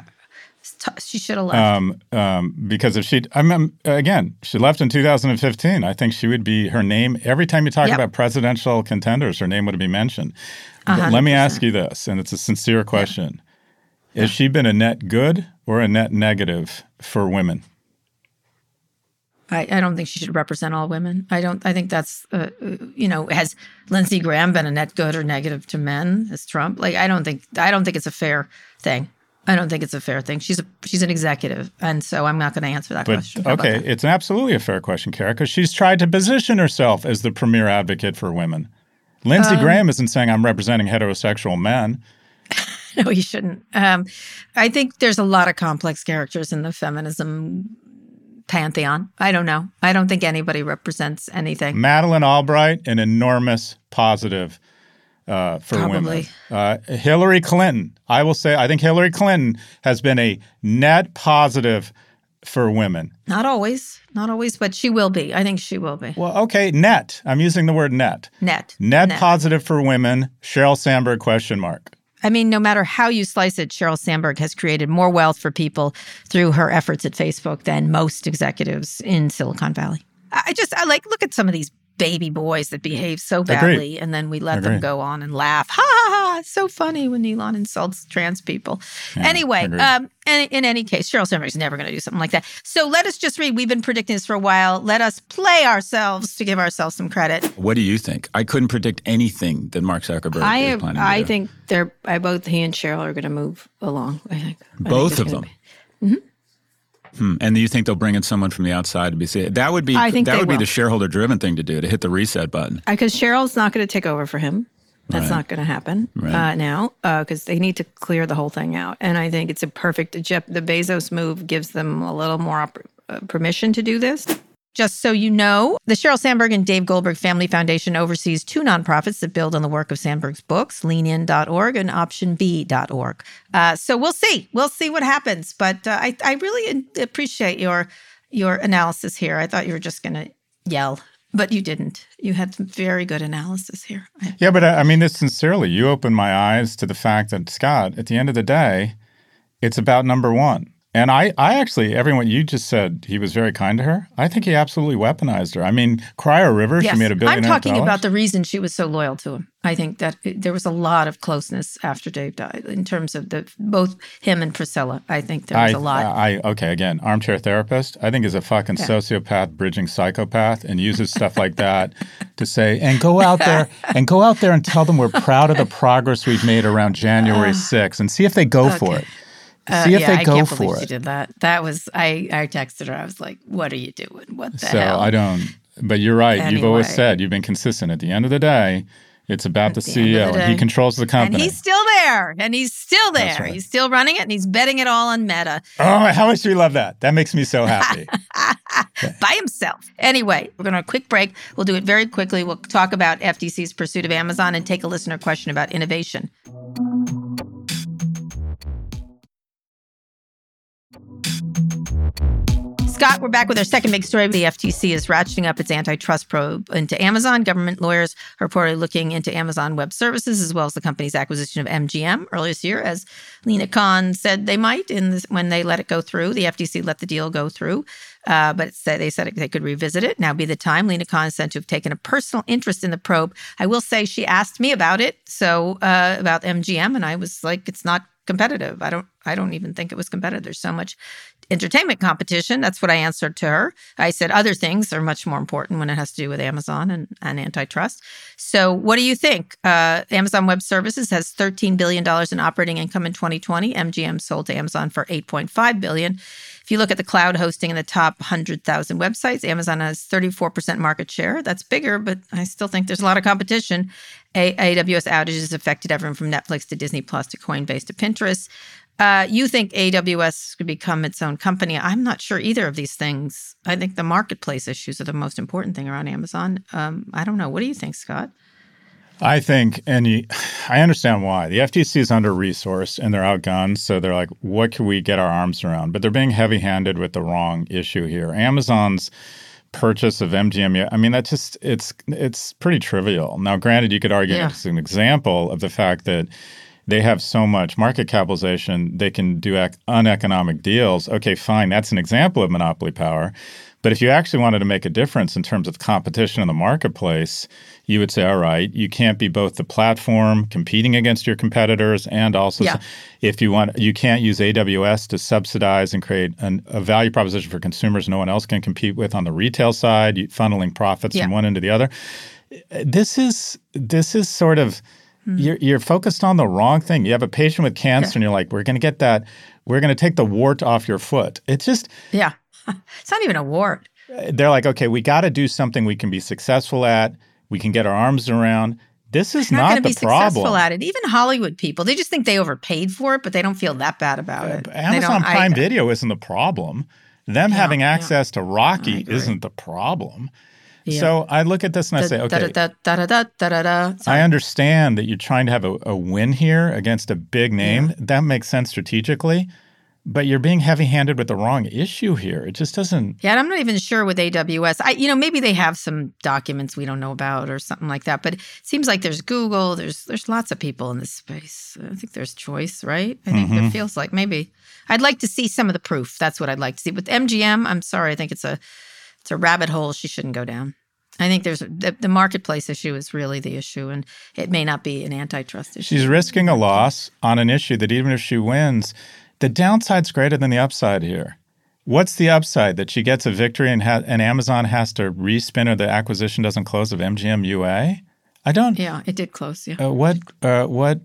She should have left. Um, um, because if she, I mean, again, she left in 2015. I think she would be her name every time you talk yep. about presidential contenders. Her name would be mentioned. Let me ask you this, and it's a sincere question: yeah. Has yeah. she been a net good or a net negative for women? I, I, don't think she should represent all women. I don't. I think that's, uh, uh, you know, has Lindsey Graham been a net good or negative to men as Trump? Like, I don't think. I don't think it's a fair thing. I don't think it's a fair thing. She's a she's an executive, and so I'm not going to answer that but, question. okay, it's absolutely a fair question, Kara, because she's tried to position herself as the premier advocate for women. Lindsey um, Graham isn't saying I'm representing heterosexual men. no, you shouldn't. Um, I think there's a lot of complex characters in the feminism pantheon. I don't know. I don't think anybody represents anything. Madeleine Albright, an enormous positive uh, for Probably. women. Uh, Hillary Clinton, I will say, I think Hillary Clinton has been a net positive for women. Not always, not always, but she will be. I think she will be. Well, okay, net. I'm using the word net. Net. Net, net. positive for women. Sheryl Sandberg question mark. I mean, no matter how you slice it, Sheryl Sandberg has created more wealth for people through her efforts at Facebook than most executives in Silicon Valley. I just I like look at some of these baby boys that behave so badly Agreed. and then we let Agreed. them go on and laugh. Ha ha ha! It's so funny when Elon insults trans people. Yeah, anyway, um, in, in any case, Sheryl Sandberg is never going to do something like that. So let us just read. We've been predicting this for a while. Let us play ourselves to give ourselves some credit. What do you think? I couldn't predict anything that Mark Zuckerberg I, is planning I to do. think they're I both he and Sheryl are going to move along. I think both I think of them. Mm-hmm. Hmm. And do you think they'll bring in someone from the outside to be that would be I think that would will. be the shareholder driven thing to do to hit the reset button because Sheryl's not going to take over for him. That's Right. not going to happen Right. uh, now because they need to clear the whole thing out. And I think it's a perfect. The Bezos move gives them a little more op- uh, permission to do this. Just so you know, the Sheryl Sandberg and Dave Goldberg Family Foundation oversees two nonprofits that build on the work of Sandberg's books, leanin.org and optionb.org. Uh, so we'll see. We'll see what happens. But uh, I, I really appreciate your your analysis here. I thought you were just going to yell, but you didn't. You had some very good analysis here. Yeah, but I I mean this sincerely. You opened my eyes to the fact that Scott, at the end of the day, it's about number one. And I, I actually, everyone, you just said he was very kind to her. I think he absolutely weaponized her. I mean, Cryo River, she made a billion I'm talking dollars. about the reason she was so loyal to him. I think that it, there was a lot of closeness after Dave died in terms of the both him and Priscilla. I think there was I, a lot. I okay again, armchair therapist. I think is a fucking sociopath, bridging psychopath, and uses stuff like that to say and go out there and go out there and tell them we're proud of the progress we've made around January uh. 6th and see if they go for it. Uh, See if yeah, they I can't for believe she did that. That was I. I texted her. I was like, "What are you doing? What the So hell?" So I don't. But you're right. You've always said you've been consistent. At the end of the day, it's about the, the CEO. the and he controls the company. and he's still there, and he's still there. Right. He's still running it, and he's betting it all on Meta oh, how much do we love that? That makes me so happy. by himself. Anyway, we're going to a quick break. We'll do it very quickly. We'll talk about FTC's pursuit of Amazon and take a listener question about innovation. Scott, we're back with our second big story. The FTC is ratcheting up its antitrust probe into Amazon. Government lawyers are reportedly looking into Amazon Web Services as well as the company's acquisition of MGM earlier this year, as Lina Khan said they might in this, when they let it go through. The FTC let the deal go through, uh, but it said, they said they could revisit it. Now be the time. Lina Khan said to have taken a personal interest in the probe. I will say she asked me about it, so uh, about MGM, and I was like, it's not competitive. I don't I don't even think it was competitive. There's so much entertainment competition. That's what I answered to her. I said other things are much more important when it has to do with Amazon and, and antitrust. So what do you think? Uh, Amazon Web Services has $13 billion in operating income in 2020. MGM sold to Amazon for 8.5 billion. If you look at the cloud hosting in the top 100,000 websites, Amazon has 34% market share. That's bigger, but I still think there's a lot of competition. A- AWS outages affected everyone from Netflix to Disney Plus to Coinbase to Pinterest. Uh, you think AWS could become its own company? I'm not sure either of these things. I think the marketplace issues are the most important thing around Amazon. Um, I don't know. What do you think, Scott? I think, and you, I understand why. The FTC is under resourced and they're outgunned. So they're like, what can we get our arms around? But they're being heavy handed with the wrong issue here. Amazon's purchase of MGM, I mean, that just, it's, it's pretty trivial. Now, granted, you could argue Yeah. it's an example of the fact that they have so much market capitalization, they can do ec- uneconomic deals. Okay, fine. That's an example of monopoly power. But if you actually wanted to make a difference in terms of competition in the marketplace, you would say, all right, you can't be both the platform competing against your competitors and also Yeah. if you want, you can't use AWS to subsidize and create an, a value proposition for consumers no one else can compete with on the retail side, funneling profits Yeah. from one end to the other. This is this is sort of Mm-hmm. you're you're focused on the wrong thing. You have a patient with cancer, and you're like, we're going to get that. We're going to take the wart off your foot. It's just Yeah. it's not even a wart. Uh, they're like, okay, we got to do something we can be successful at. We can get our arms around. This is not, not, going to the be problem. successful at it. Even Hollywood people, they just think they overpaid for it, but they don't feel that bad about uh, it. They Amazon I- Prime Video isn't the problem. Them having yeah. access to Rocky isn't the problem. Yeah. So I look at this and I say, okay. I understand that you're trying to have a, a win here against a big name. That makes sense strategically, but you're being heavy-handed with the wrong issue here. It just doesn't. Yeah, and I'm not even sure with AWS. I, you know, maybe they have some documents we don't know about or something like that. But it seems like there's Google. There's there's lots of people in this space. I think there's choice, right? I think Mm-hmm. it feels like maybe I'd like to see some of the proof. That's what I'd like to see with MGM. I'm sorry, I think it's a it's a rabbit hole she shouldn't go down. I think there's the, the marketplace issue is really the issue, and it may not be an antitrust issue. She's risking a loss on an issue that even if she wins, the downside's greater than the upside here. What's the upside that she gets a victory and, ha- and Amazon has to respin or the acquisition doesn't close of MGM UA? I don't. yeah, it did close. Yeah, Uh, what? Uh, what?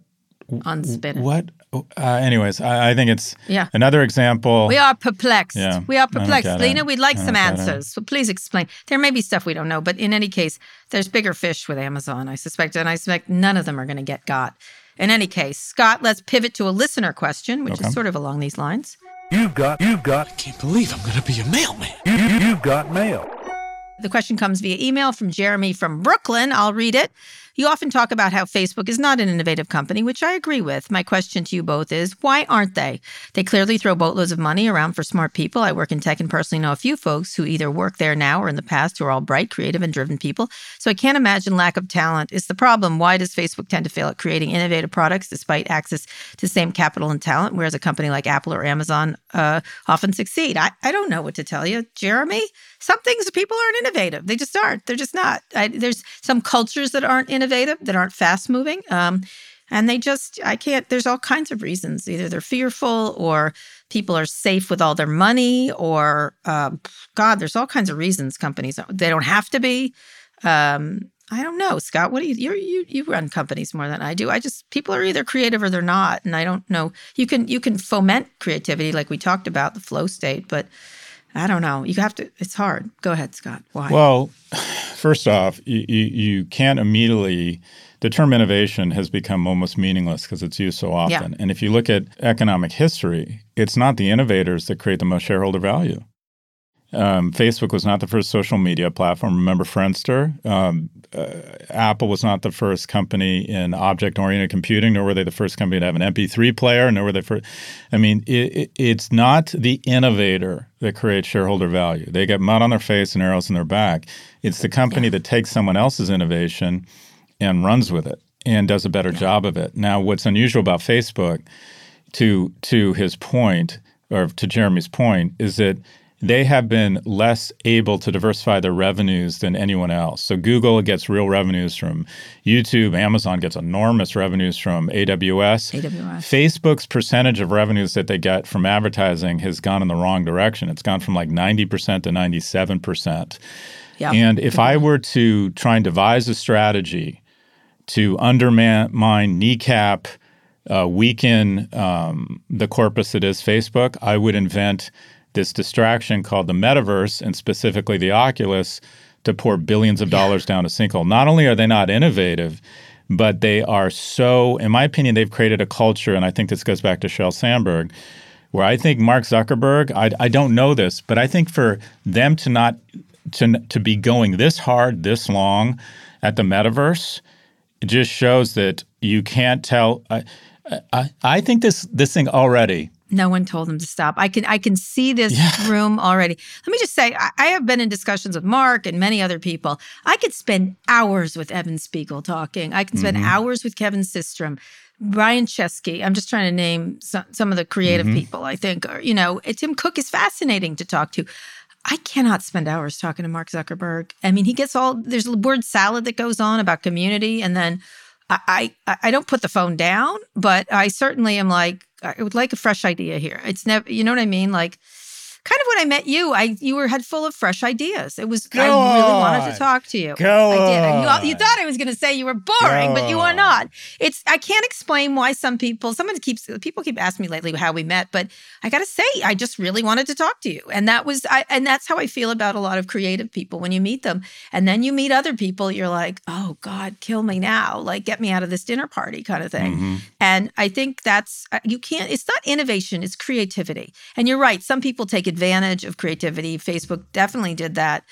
unspin. What? Uh, anyways, I, I, think it's yeah. another example. We are perplexed. Yeah, we are perplexed. Lina, we'd like some answers. So please explain. There may be stuff we don't know, but in any case, there's bigger fish with Amazon, I suspect. And I suspect none of them are going to get got. In any case, Scott, let's pivot to a listener question, which okay. is sort of along these lines. You've got, you've got. I can't believe I'm going to be a mailman. You, you, you've got mail. The question comes via email from Jeremy from Brooklyn. I'll read it. You often talk about how Facebook is not an innovative company, which I agree with. My question to you both is why aren't they? They clearly throw boatloads of money around for smart people. I work in tech and personally know a few folks who either work there now or in the past who are all bright, creative, and driven people. So I can't imagine lack of talent is the problem. Why does Facebook tend to fail at creating innovative products despite access to the same capital and talent, whereas a company like Apple or Amazon uh, often succeed? I, I don't know what to tell you. Jeremy, some things people aren't innovative. They just aren't. They're just not. I, there's some cultures that aren't innovative innovative, that aren't fast moving. Um, and they just, I can't, there's all kinds of reasons. Either they're fearful or people are safe with all their money or, um, God, there's all kinds of reasons companies, they don't have to be. Um, I don't know, Scott. What do you, you you you run companies more than I do. I just people are either creative or they're not, and I don't know. You can you can foment creativity like we talked about the flow state, but I don't know. You have to. It's hard. Go ahead, Scott. Why? Well, first off, you, you, you can't immediately. The term innovation has become almost meaningless because it's used so often. Yeah. And if you look at economic history, it's not the innovators that create the most shareholder value. Um, Facebook was not the first social media platform. Remember Friendster? Um, uh, Apple was not the first company in object-oriented computing, nor were they the first company to have an MP3 player, nor were they first. I mean, it, it, it's not the innovator that creates shareholder value. They get mud on their face and arrows in their back. It's the company that takes someone else's innovation and runs with it and does a better job of it. Now, what's unusual about Facebook, to to his point, or to Jeremy's point, is that they have been less able to diversify their revenues than anyone else. So Google gets real revenues from YouTube, Amazon gets enormous revenues from AWS. AWS. Facebook's percentage of revenues that they get from advertising has gone in the wrong direction. It's gone from like 90% to 97%. Yep. And if I were to try and devise a strategy to undermine, kneecap, uh, weaken um, the corpus that is Facebook, I would invent – this distraction called the metaverse and specifically the Oculus to pour billions of dollars yeah. down a sinkhole. Not only are they not innovative, but they are so, in my opinion, they've created a culture, and I think this goes back to Sheryl Sandberg, where I think Mark Zuckerberg, I, I don't know this, but I think for them to not to, to be going this hard, this long at the metaverse, it just shows that you can't tell. I, I, I think this this thing already no one told them to stop. I can I can see this yeah. room already. Let me just say, I, I, have been in discussions with Mark and many other people. I could spend hours with Evan Spiegel talking. I can spend mm-hmm. hours with Kevin Systrom, Brian Chesky. I'm just trying to name some, some of the creative mm-hmm. people. I think, or, you know, Tim Cook is fascinating to talk to. I cannot spend hours talking to Mark Zuckerberg. I mean, he gets all there's a word salad that goes on about community, and then I, I I don't put the phone down, but I certainly am like I would like a fresh idea here. It's never, you know what I mean? Like, kind of when I met you, I you were had full of fresh ideas. It was Go I really on. wanted to talk to you. Go I did. on. You, you, thought I was going to say you were boring, Go but you are not. It's I can't explain why some people. Someone keeps people keep asking me lately how we met, but I got to say I just really wanted to talk to you, and that was I and that's how I feel about a lot of creative people when you meet them, and then you meet other people. You're like, oh God, kill me now, like get me out of this dinner party kind of thing. Mm-hmm. And I think that's uh, you can't. It's not innovation; it's creativity. And you're right. Some people take advantage of creativity. Facebook definitely did that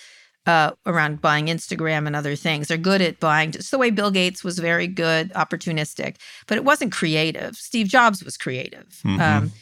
uh, around buying Instagram and other things. They're good at buying, just the way Bill Gates was very good, opportunistic, but it wasn't creative. Steve Jobs was creative. Mm-hmm. Um,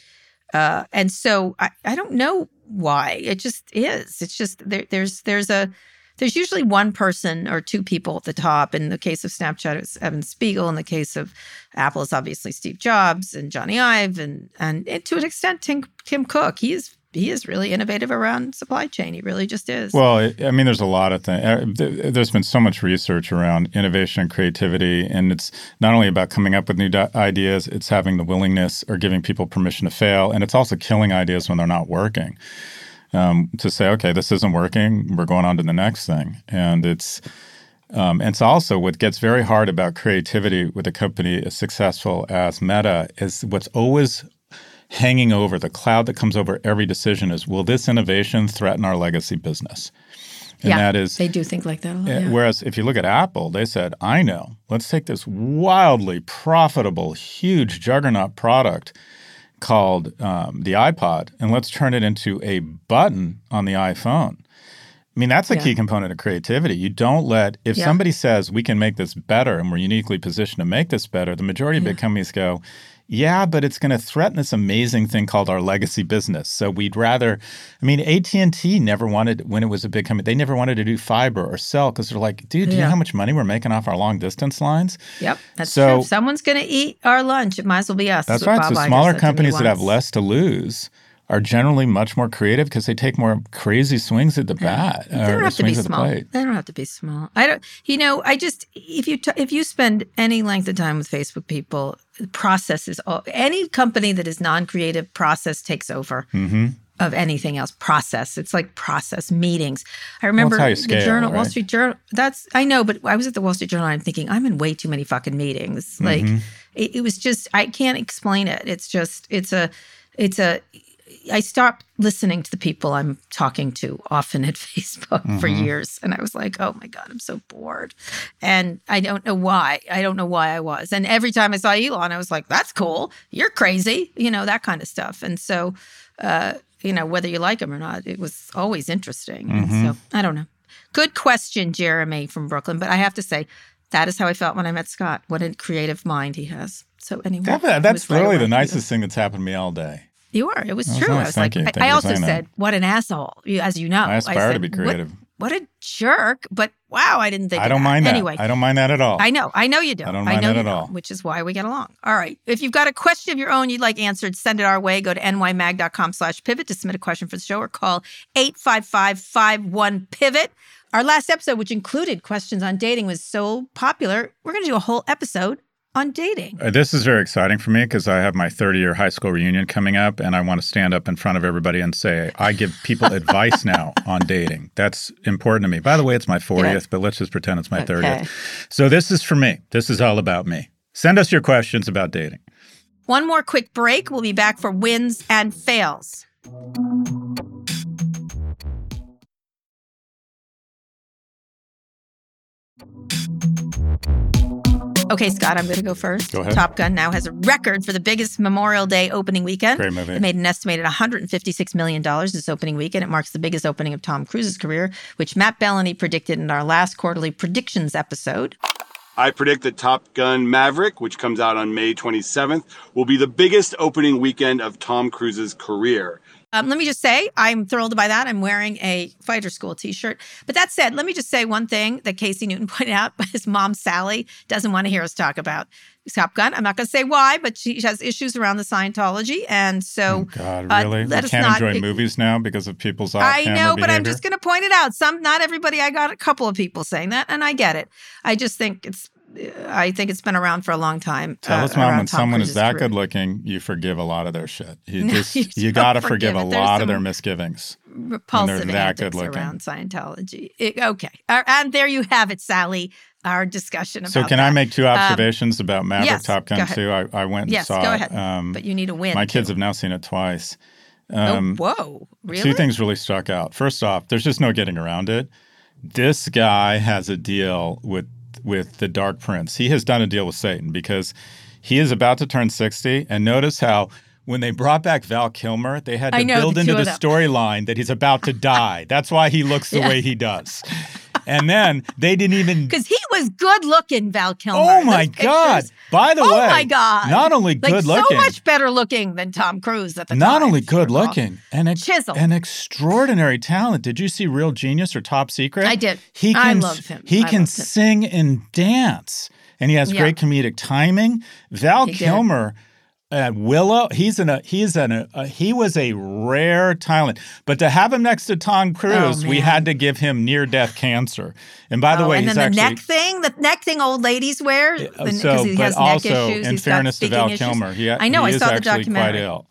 uh, and so I, I don't know why. It just is. It's just there, there's there's a there's usually one person or two people at the top. In the case of Snapchat, it's Evan Spiegel. In the case of Apple, it's obviously Steve Jobs and Jony Ive, and and, and to an extent Tim, Tim Cook. He is he is really innovative around supply chain. He really just is. Well, I mean, there's a lot of things. Uh, there's been so much research around innovation and creativity, and it's not only about coming up with new ideas, it's having the willingness or giving people permission to fail, and it's also killing ideas when they're not working. Um, to say, okay, this isn't working, we're going on to the next thing, and it's Um, and it's also what gets very hard about creativity with a company as successful as Meta is what's always hanging over the cloud that comes over every decision is will this innovation threaten our legacy business? And yeah, that is they do think like that a lot. uh, yeah. Whereas if you look at Apple, they said, I know, let's take this wildly profitable, huge juggernaut product called um, the iPod and let's turn it into a button on the iPhone. I mean, that's a Yeah. key component of creativity. You don't let, if Yeah. somebody says we can make this better and we're uniquely positioned to make this better, the majority of big companies go, yeah, but it's going to threaten this amazing thing called our legacy business. So we'd rather, I mean, AT&T never wanted, when it was a big company, they never wanted to do fiber or cell because they're like, dude, do you know how much money we're making off our long distance lines? Yep, that's So- true. If someone's going to eat our lunch, it might as well be us. That's what right. Bob so smaller said to me companies that have less to lose are generally much more creative because they take more crazy swings at the bat. They don't have to be swings at the small. plate. They don't have to be small. I don't. You know, I just if you t- if you spend any length of time with Facebook people, the process is all. Any company that is non-creative, process takes over. Mm-hmm. Of anything else, process. It's like process meetings. I remember how you the scale, Journal, Wall? Street Journal. That's I know, but I was at the Wall Street Journal. and I'm thinking I'm in way too many fucking meetings. Like Mm-hmm. it, it was just I can't explain it. It's just it's a it's a I stopped listening to the people I'm talking to often at Facebook for Mm-hmm. years. And I was like, oh my God, I'm so bored. And I don't know why. I don't know why I was. And every time I saw Elon, I was like, that's cool. You're crazy, you know, that kind of stuff. And so, uh, you know, whether you like him or not, it was always interesting. Mm-hmm. so I don't know. Good question, Jeremy from Brooklyn. But I have to say, that is how I felt when I met Scott. What a creative mind he has. So anyway, That- that's right really the nicest thing that's happened to me all day. You were. It was true. I was Thank like. I, I also saying that. said, "What an asshole!" As you know, I aspire to said, be "What- creative. What, a jerk! But wow, I didn't think. I don't mind that. Anyway, I don't mind that at all. I know, I know you don't. I don't mind know that at all. don't, Which is why we get along. All right. If you've got a question of your own you'd like answered, send it our way. Go to nymag.com slash pivot to submit a question for the show or call 855-51-PIVOT. Our last episode, which included questions on dating, was so popular. We're going to do a whole episode on dating. Uh, This is very exciting for me because I have my 30 year high school reunion coming up, and I want to stand up in front of everybody and say, I give people advice now on dating. That's important to me. By the way, it's my 40th, but let's just pretend it's my Okay. 30th. So this is for me. This is all about me. Send us your questions about dating. One more quick break. We'll be back for wins and fails. Okay, Scott, I'm going to go first. Go ahead. Top Gun now has a record for the biggest Memorial Day opening weekend. Great movie. It made an estimated $156 million this opening weekend. It marks the biggest opening of Tom Cruise's career, which Matt Belloni predicted in our last quarterly predictions episode. I predict that Top Gun Maverick, which comes out on May 27th, will be the biggest opening weekend of Tom Cruise's career. Um, let me just say, I'm thrilled by that. I'm wearing a fighter school T-shirt. But that said, let me just say one thing that Casey Newton pointed out. But his mom Sally doesn't want to hear us talk about Top Gun. I'm not going to say why, but she has issues around the Scientology, and so Oh, God, uh, really? let we us can't not- enjoy it- movies now because of people's I know, but I'm just going to point it out. Some, not everybody. I got a couple of people saying that, and I get it. I just think it's. I think it's been around for a long time. Tell uh, us, mom, when Tom someone Cruise's is that career. good looking, you forgive a lot of their shit. You No, just you you, got to forgive forgive a lot of their misgivings. repulsive that antics good-looking. around Scientology. It- okay, Uh, and there you have it, Sally. Our discussion about. So can I make two observations about Maverick yes, Top Gun. 2? I, I went and Yes, saw go it. ahead. Um, But you need a win. my kids too. have now seen it twice. Um, oh, whoa! Really? Two things really stuck out. First off, there's just no getting around it. This guy has a deal with with the Dark Prince. He has done a deal with Satan because he is about to turn 60. And notice how when they brought back Val Kilmer, they had to know, build the into the storyline that he's about to die. That's why he looks the Yeah. way he does. And then they didn't even Because he was good looking, Val Kilmer. Oh my God! By the oh way, my God! not only like good looking, so much better looking than Tom Cruise at the time. not only good looking, and ex- Chiseled. an extraordinary talent. Did you see Real Genius or Top Secret? I did. He I can loved him. he I can loved him. sing and dance, and he has Yeah. great comedic timing. Val He did. At Willow, he's in a he's in a, a he was a rare talent, but to have him next to Tom Cruise, we Oh, man. had to give him near death cancer. And by the Oh, way, and he's then the actually neck thing, the neck thing old ladies wear. uh, the- so, he but has also, neck issues. in fairness to Val issues. Kilmer, he, I know. I saw the actually quite documentary. ill.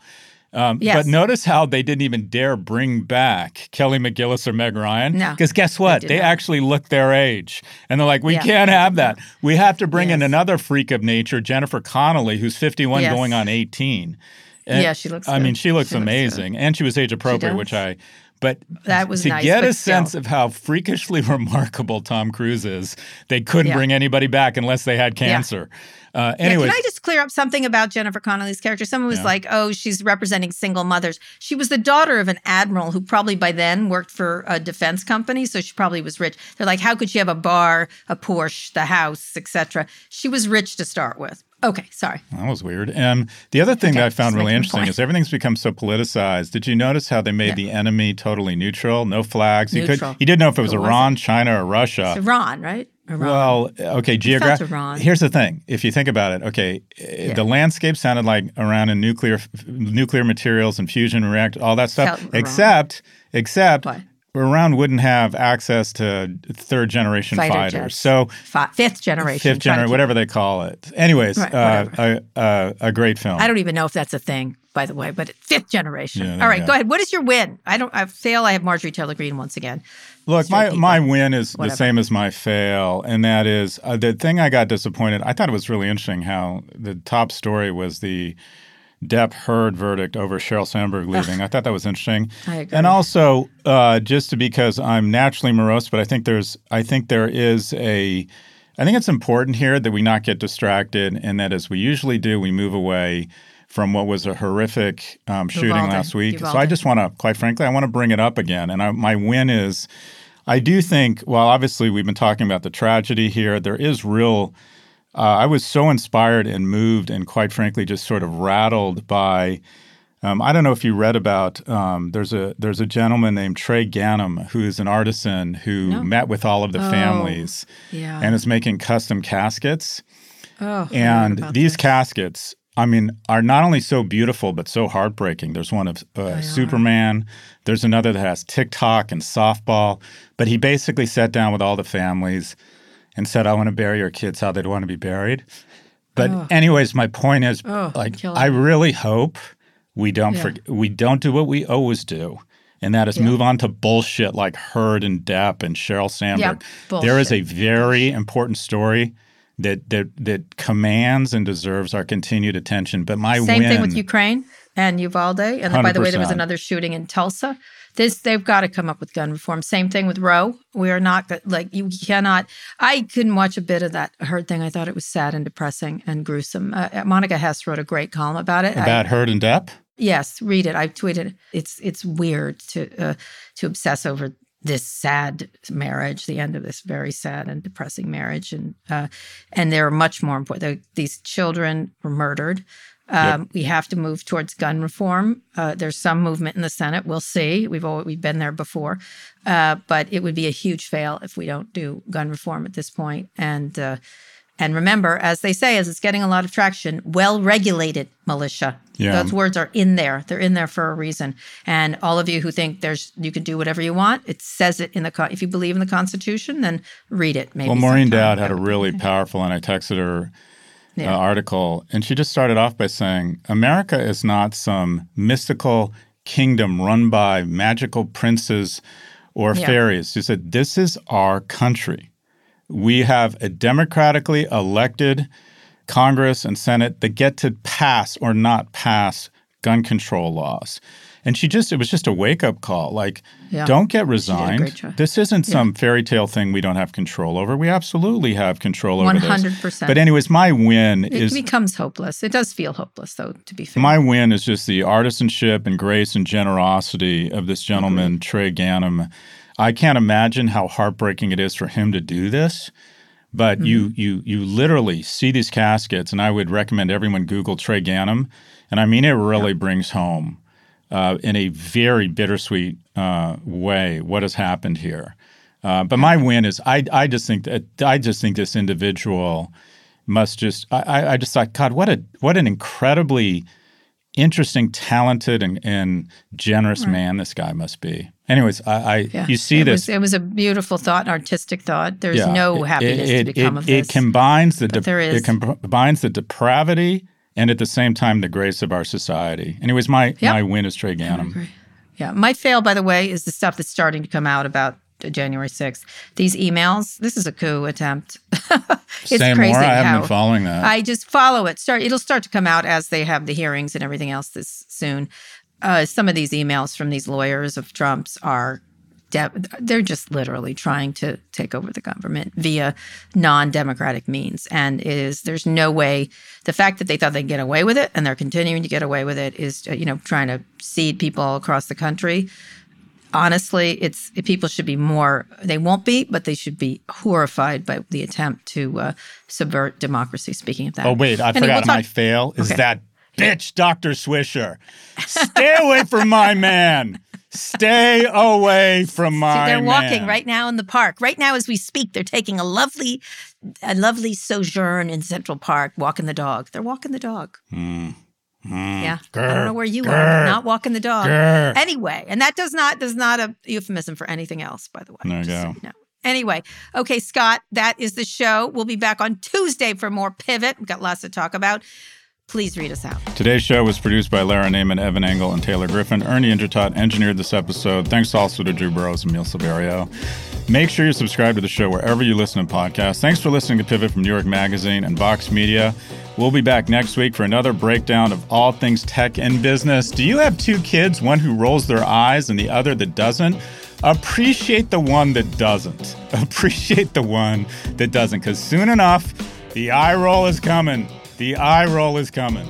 Um, Yes. But notice how they didn't even dare bring back Kelly McGillis or Meg Ryan. No, Because guess what? did They, actually look their age. And they're like, we Yeah, can't have that. We have to bring in another freak of nature, Jennifer Connelly, who's 51 Yes. going on 18. And- Yeah, she looks I mean, she looks She looks amazing. and she was age appropriate, which I. But That was to nice, get a sense of how freakishly remarkable Tom Cruise is, they couldn't Yeah. bring anybody back unless they had cancer. Uh, Yeah, can I just clear up something about Jennifer Connelly's character? Someone was Yeah. like, "Oh, she's representing single mothers." She was the daughter of an admiral who probably by then worked for a defense company, so she probably was rich. They're like, "How could she have a bar, a Porsche, the house, etc.?" She was rich to start with. Okay, sorry. That was weird. Um, the other thing Okay, that I found really interesting is everything's become so politicized. Did you notice how they made Yeah. the enemy totally neutral, no flags? You could you didn't know if it was Who was Iran, China, or Russia. It's Iran, right? Iran. Well, okay, felt geographic. Here's the thing: if you think about it, okay, eh, the landscape sounded like around in nuclear f- nuclear materials and fusion react, all that stuff. Felt Iran. Except, except What? Iran wouldn't have access to third generation Fighter fighters. jets. So Fi- fifth generation. fifth generation, whatever they call it. Anyways, Right, uh, a, a, a great film. I don't even know if that's a thing, by the way, but fifth generation. Yeah, All right, go. go ahead. What is your win? I don't. I fail. I have Marjorie Taylor Greene once again. Look, Straight my, people. my win is Whatever. the same as my fail, and that is uh, the thing I got disappointed. I thought it was really interesting how the top story was the Depp Heard verdict over Sheryl Sandberg leaving. I thought that was interesting. I agree. And also, uh, just because I'm naturally morose, but I think there's, I think there is a, I think it's important here that we not get distracted, and that as we usually do, we move away from what was a horrific um, shooting last week. So I just want to, quite frankly, I want to bring it up again. And I, my win is, I do think, well, obviously we've been talking about the tragedy here. There is real. Uh, I was so inspired and moved, and quite frankly, just sort of rattled by. Um, I don't know if you read about. Um, there's a there's a gentleman named Trey Ganem who is an artisan who No. met with all of the Oh, families Yeah. and is making custom caskets. oh, And these this. caskets, I mean, are not only so beautiful but so heartbreaking. There's one of uh, Superman. There's another that has TikTok and softball. But he basically sat down with all the families and said, "I want to bury your kids how they'd want to be buried." But anyways, my point is, Oh, like, I really hope we don't Yeah. forget, we don't do what we always do. And that is move on to bullshit like Heard and Depp and Sheryl Sandberg. there is a bullshit. very important story that that that commands and deserves our continued attention. But my Same win, thing with Ukraine and Uvalde. And then, by the way, there was another shooting in Tulsa. This they've got to come up with gun reform. Same thing with Roe. We are not like you cannot. I couldn't watch a bit of that Heard thing. I thought it was sad and depressing and gruesome. Uh, Monica Hess wrote a great column about it. I- about Heard and Depp. Yes, read it. I tweeted. It's it's weird to uh, to obsess over this sad marriage, the end of this very sad and depressing marriage, and uh, and there are much more important. These children were murdered. Um, We have to move towards gun reform. Uh, there's some movement in the Senate. We'll see. We've always, we've been there before, uh, but it would be a huge fail if we don't do gun reform at this point. And uh, and remember, as they say, as it's getting a lot of traction, well regulated militia. Yeah. Those words are in there. They're in there for a reason. And all of you who think there's you can do whatever you want, it says it in the if you believe in the Constitution, then read it. Maybe. Well, Maureen. Dowd had a really powerful, and I texted her Yeah. uh, article, and she just started off by saying, "America is not some mystical kingdom run by magical princes or Yeah. fairies." She said, "This is our country. We have a democratically elected Congress and Senate that get to pass or not pass gun control laws." And she just, it was just a wake up call. Like, Yeah. don't get resigned. This isn't some fairy tale thing we don't have control over. We absolutely have control over this. 100%. But anyways, my win It is It becomes hopeless. It does feel hopeless, though. To be fair, my win is just the artisanship and grace and generosity of this gentleman, mm-hmm. Trey Ganem. I can't imagine how heartbreaking it is for him to do this. But you mm-hmm. you you literally see these caskets, and I would recommend everyone Google Trey Ganem, and I mean it really brings home uh, in a very bittersweet uh, way what has happened here. Uh, but my win is I I just think that I just think this individual must just I, I- just thought God what a what an incredibly interesting, talented, and, and generous man this guy must be. Anyways, I, I Yeah. you see it this. Was, it was a beautiful thought, an artistic thought. There's yeah, no it- happiness it, to become it, of it this. combines the but there it is. combines the depravity and at the same time the grace of our society. Anyways, my Yep. my win is Trey Ganem. Yeah. My fail, by the way, is the stuff that's starting to come out about uh, January 6th. These emails, this is a coup attempt. it's Say crazy more. I haven't been following that. I just follow it. Start. It'll start to come out as they have the hearings and everything else this soon. Uh, some of these emails from these lawyers of Trump's are, they're just literally trying to take over the government via non-democratic means, and it is there's no way. The fact that they thought they'd get away with it and they're continuing to get away with it is, uh, you know, trying to seed people across the country honestly, it's people should be more. They won't be, but they should be horrified by the attempt to uh, subvert democracy. Speaking of that, oh wait, I Anyway, forgot we'll my fail is Okay. that bitch Dr. Swisher. Stay away from my man. Stay away from my they're walking man. right now in the park. Right now, as we speak, they're taking a lovely, a lovely sojourn in Central Park, walking the dog. They're walking the dog. Mm-hmm. yeah, I don't know where you are, but not walking the dog. Grr. Anyway, and that does not does not a euphemism for anything else, by the way. There you so go. you know. Anyway, okay, Scott, that is the show. We'll be back on Tuesday for more Pivot. We've got lots to talk about. Please read us out. Today's show was produced by Lara Naaman, Evan Engel, and Taylor Griffin. Ernie Indradat engineered this episode. Thanks also to Drew Burrows and Emil Silverio. Make sure you subscribe to the show wherever you listen to podcasts. Thanks for listening to Pivot from New York Magazine and Vox Media. We'll be back next week for another breakdown of all things tech and business. Do you have two kids, one who rolls their eyes and the other that doesn't? Appreciate the one that doesn't. Appreciate the one that doesn't, because soon enough, the eye roll is coming. The eye roll is coming.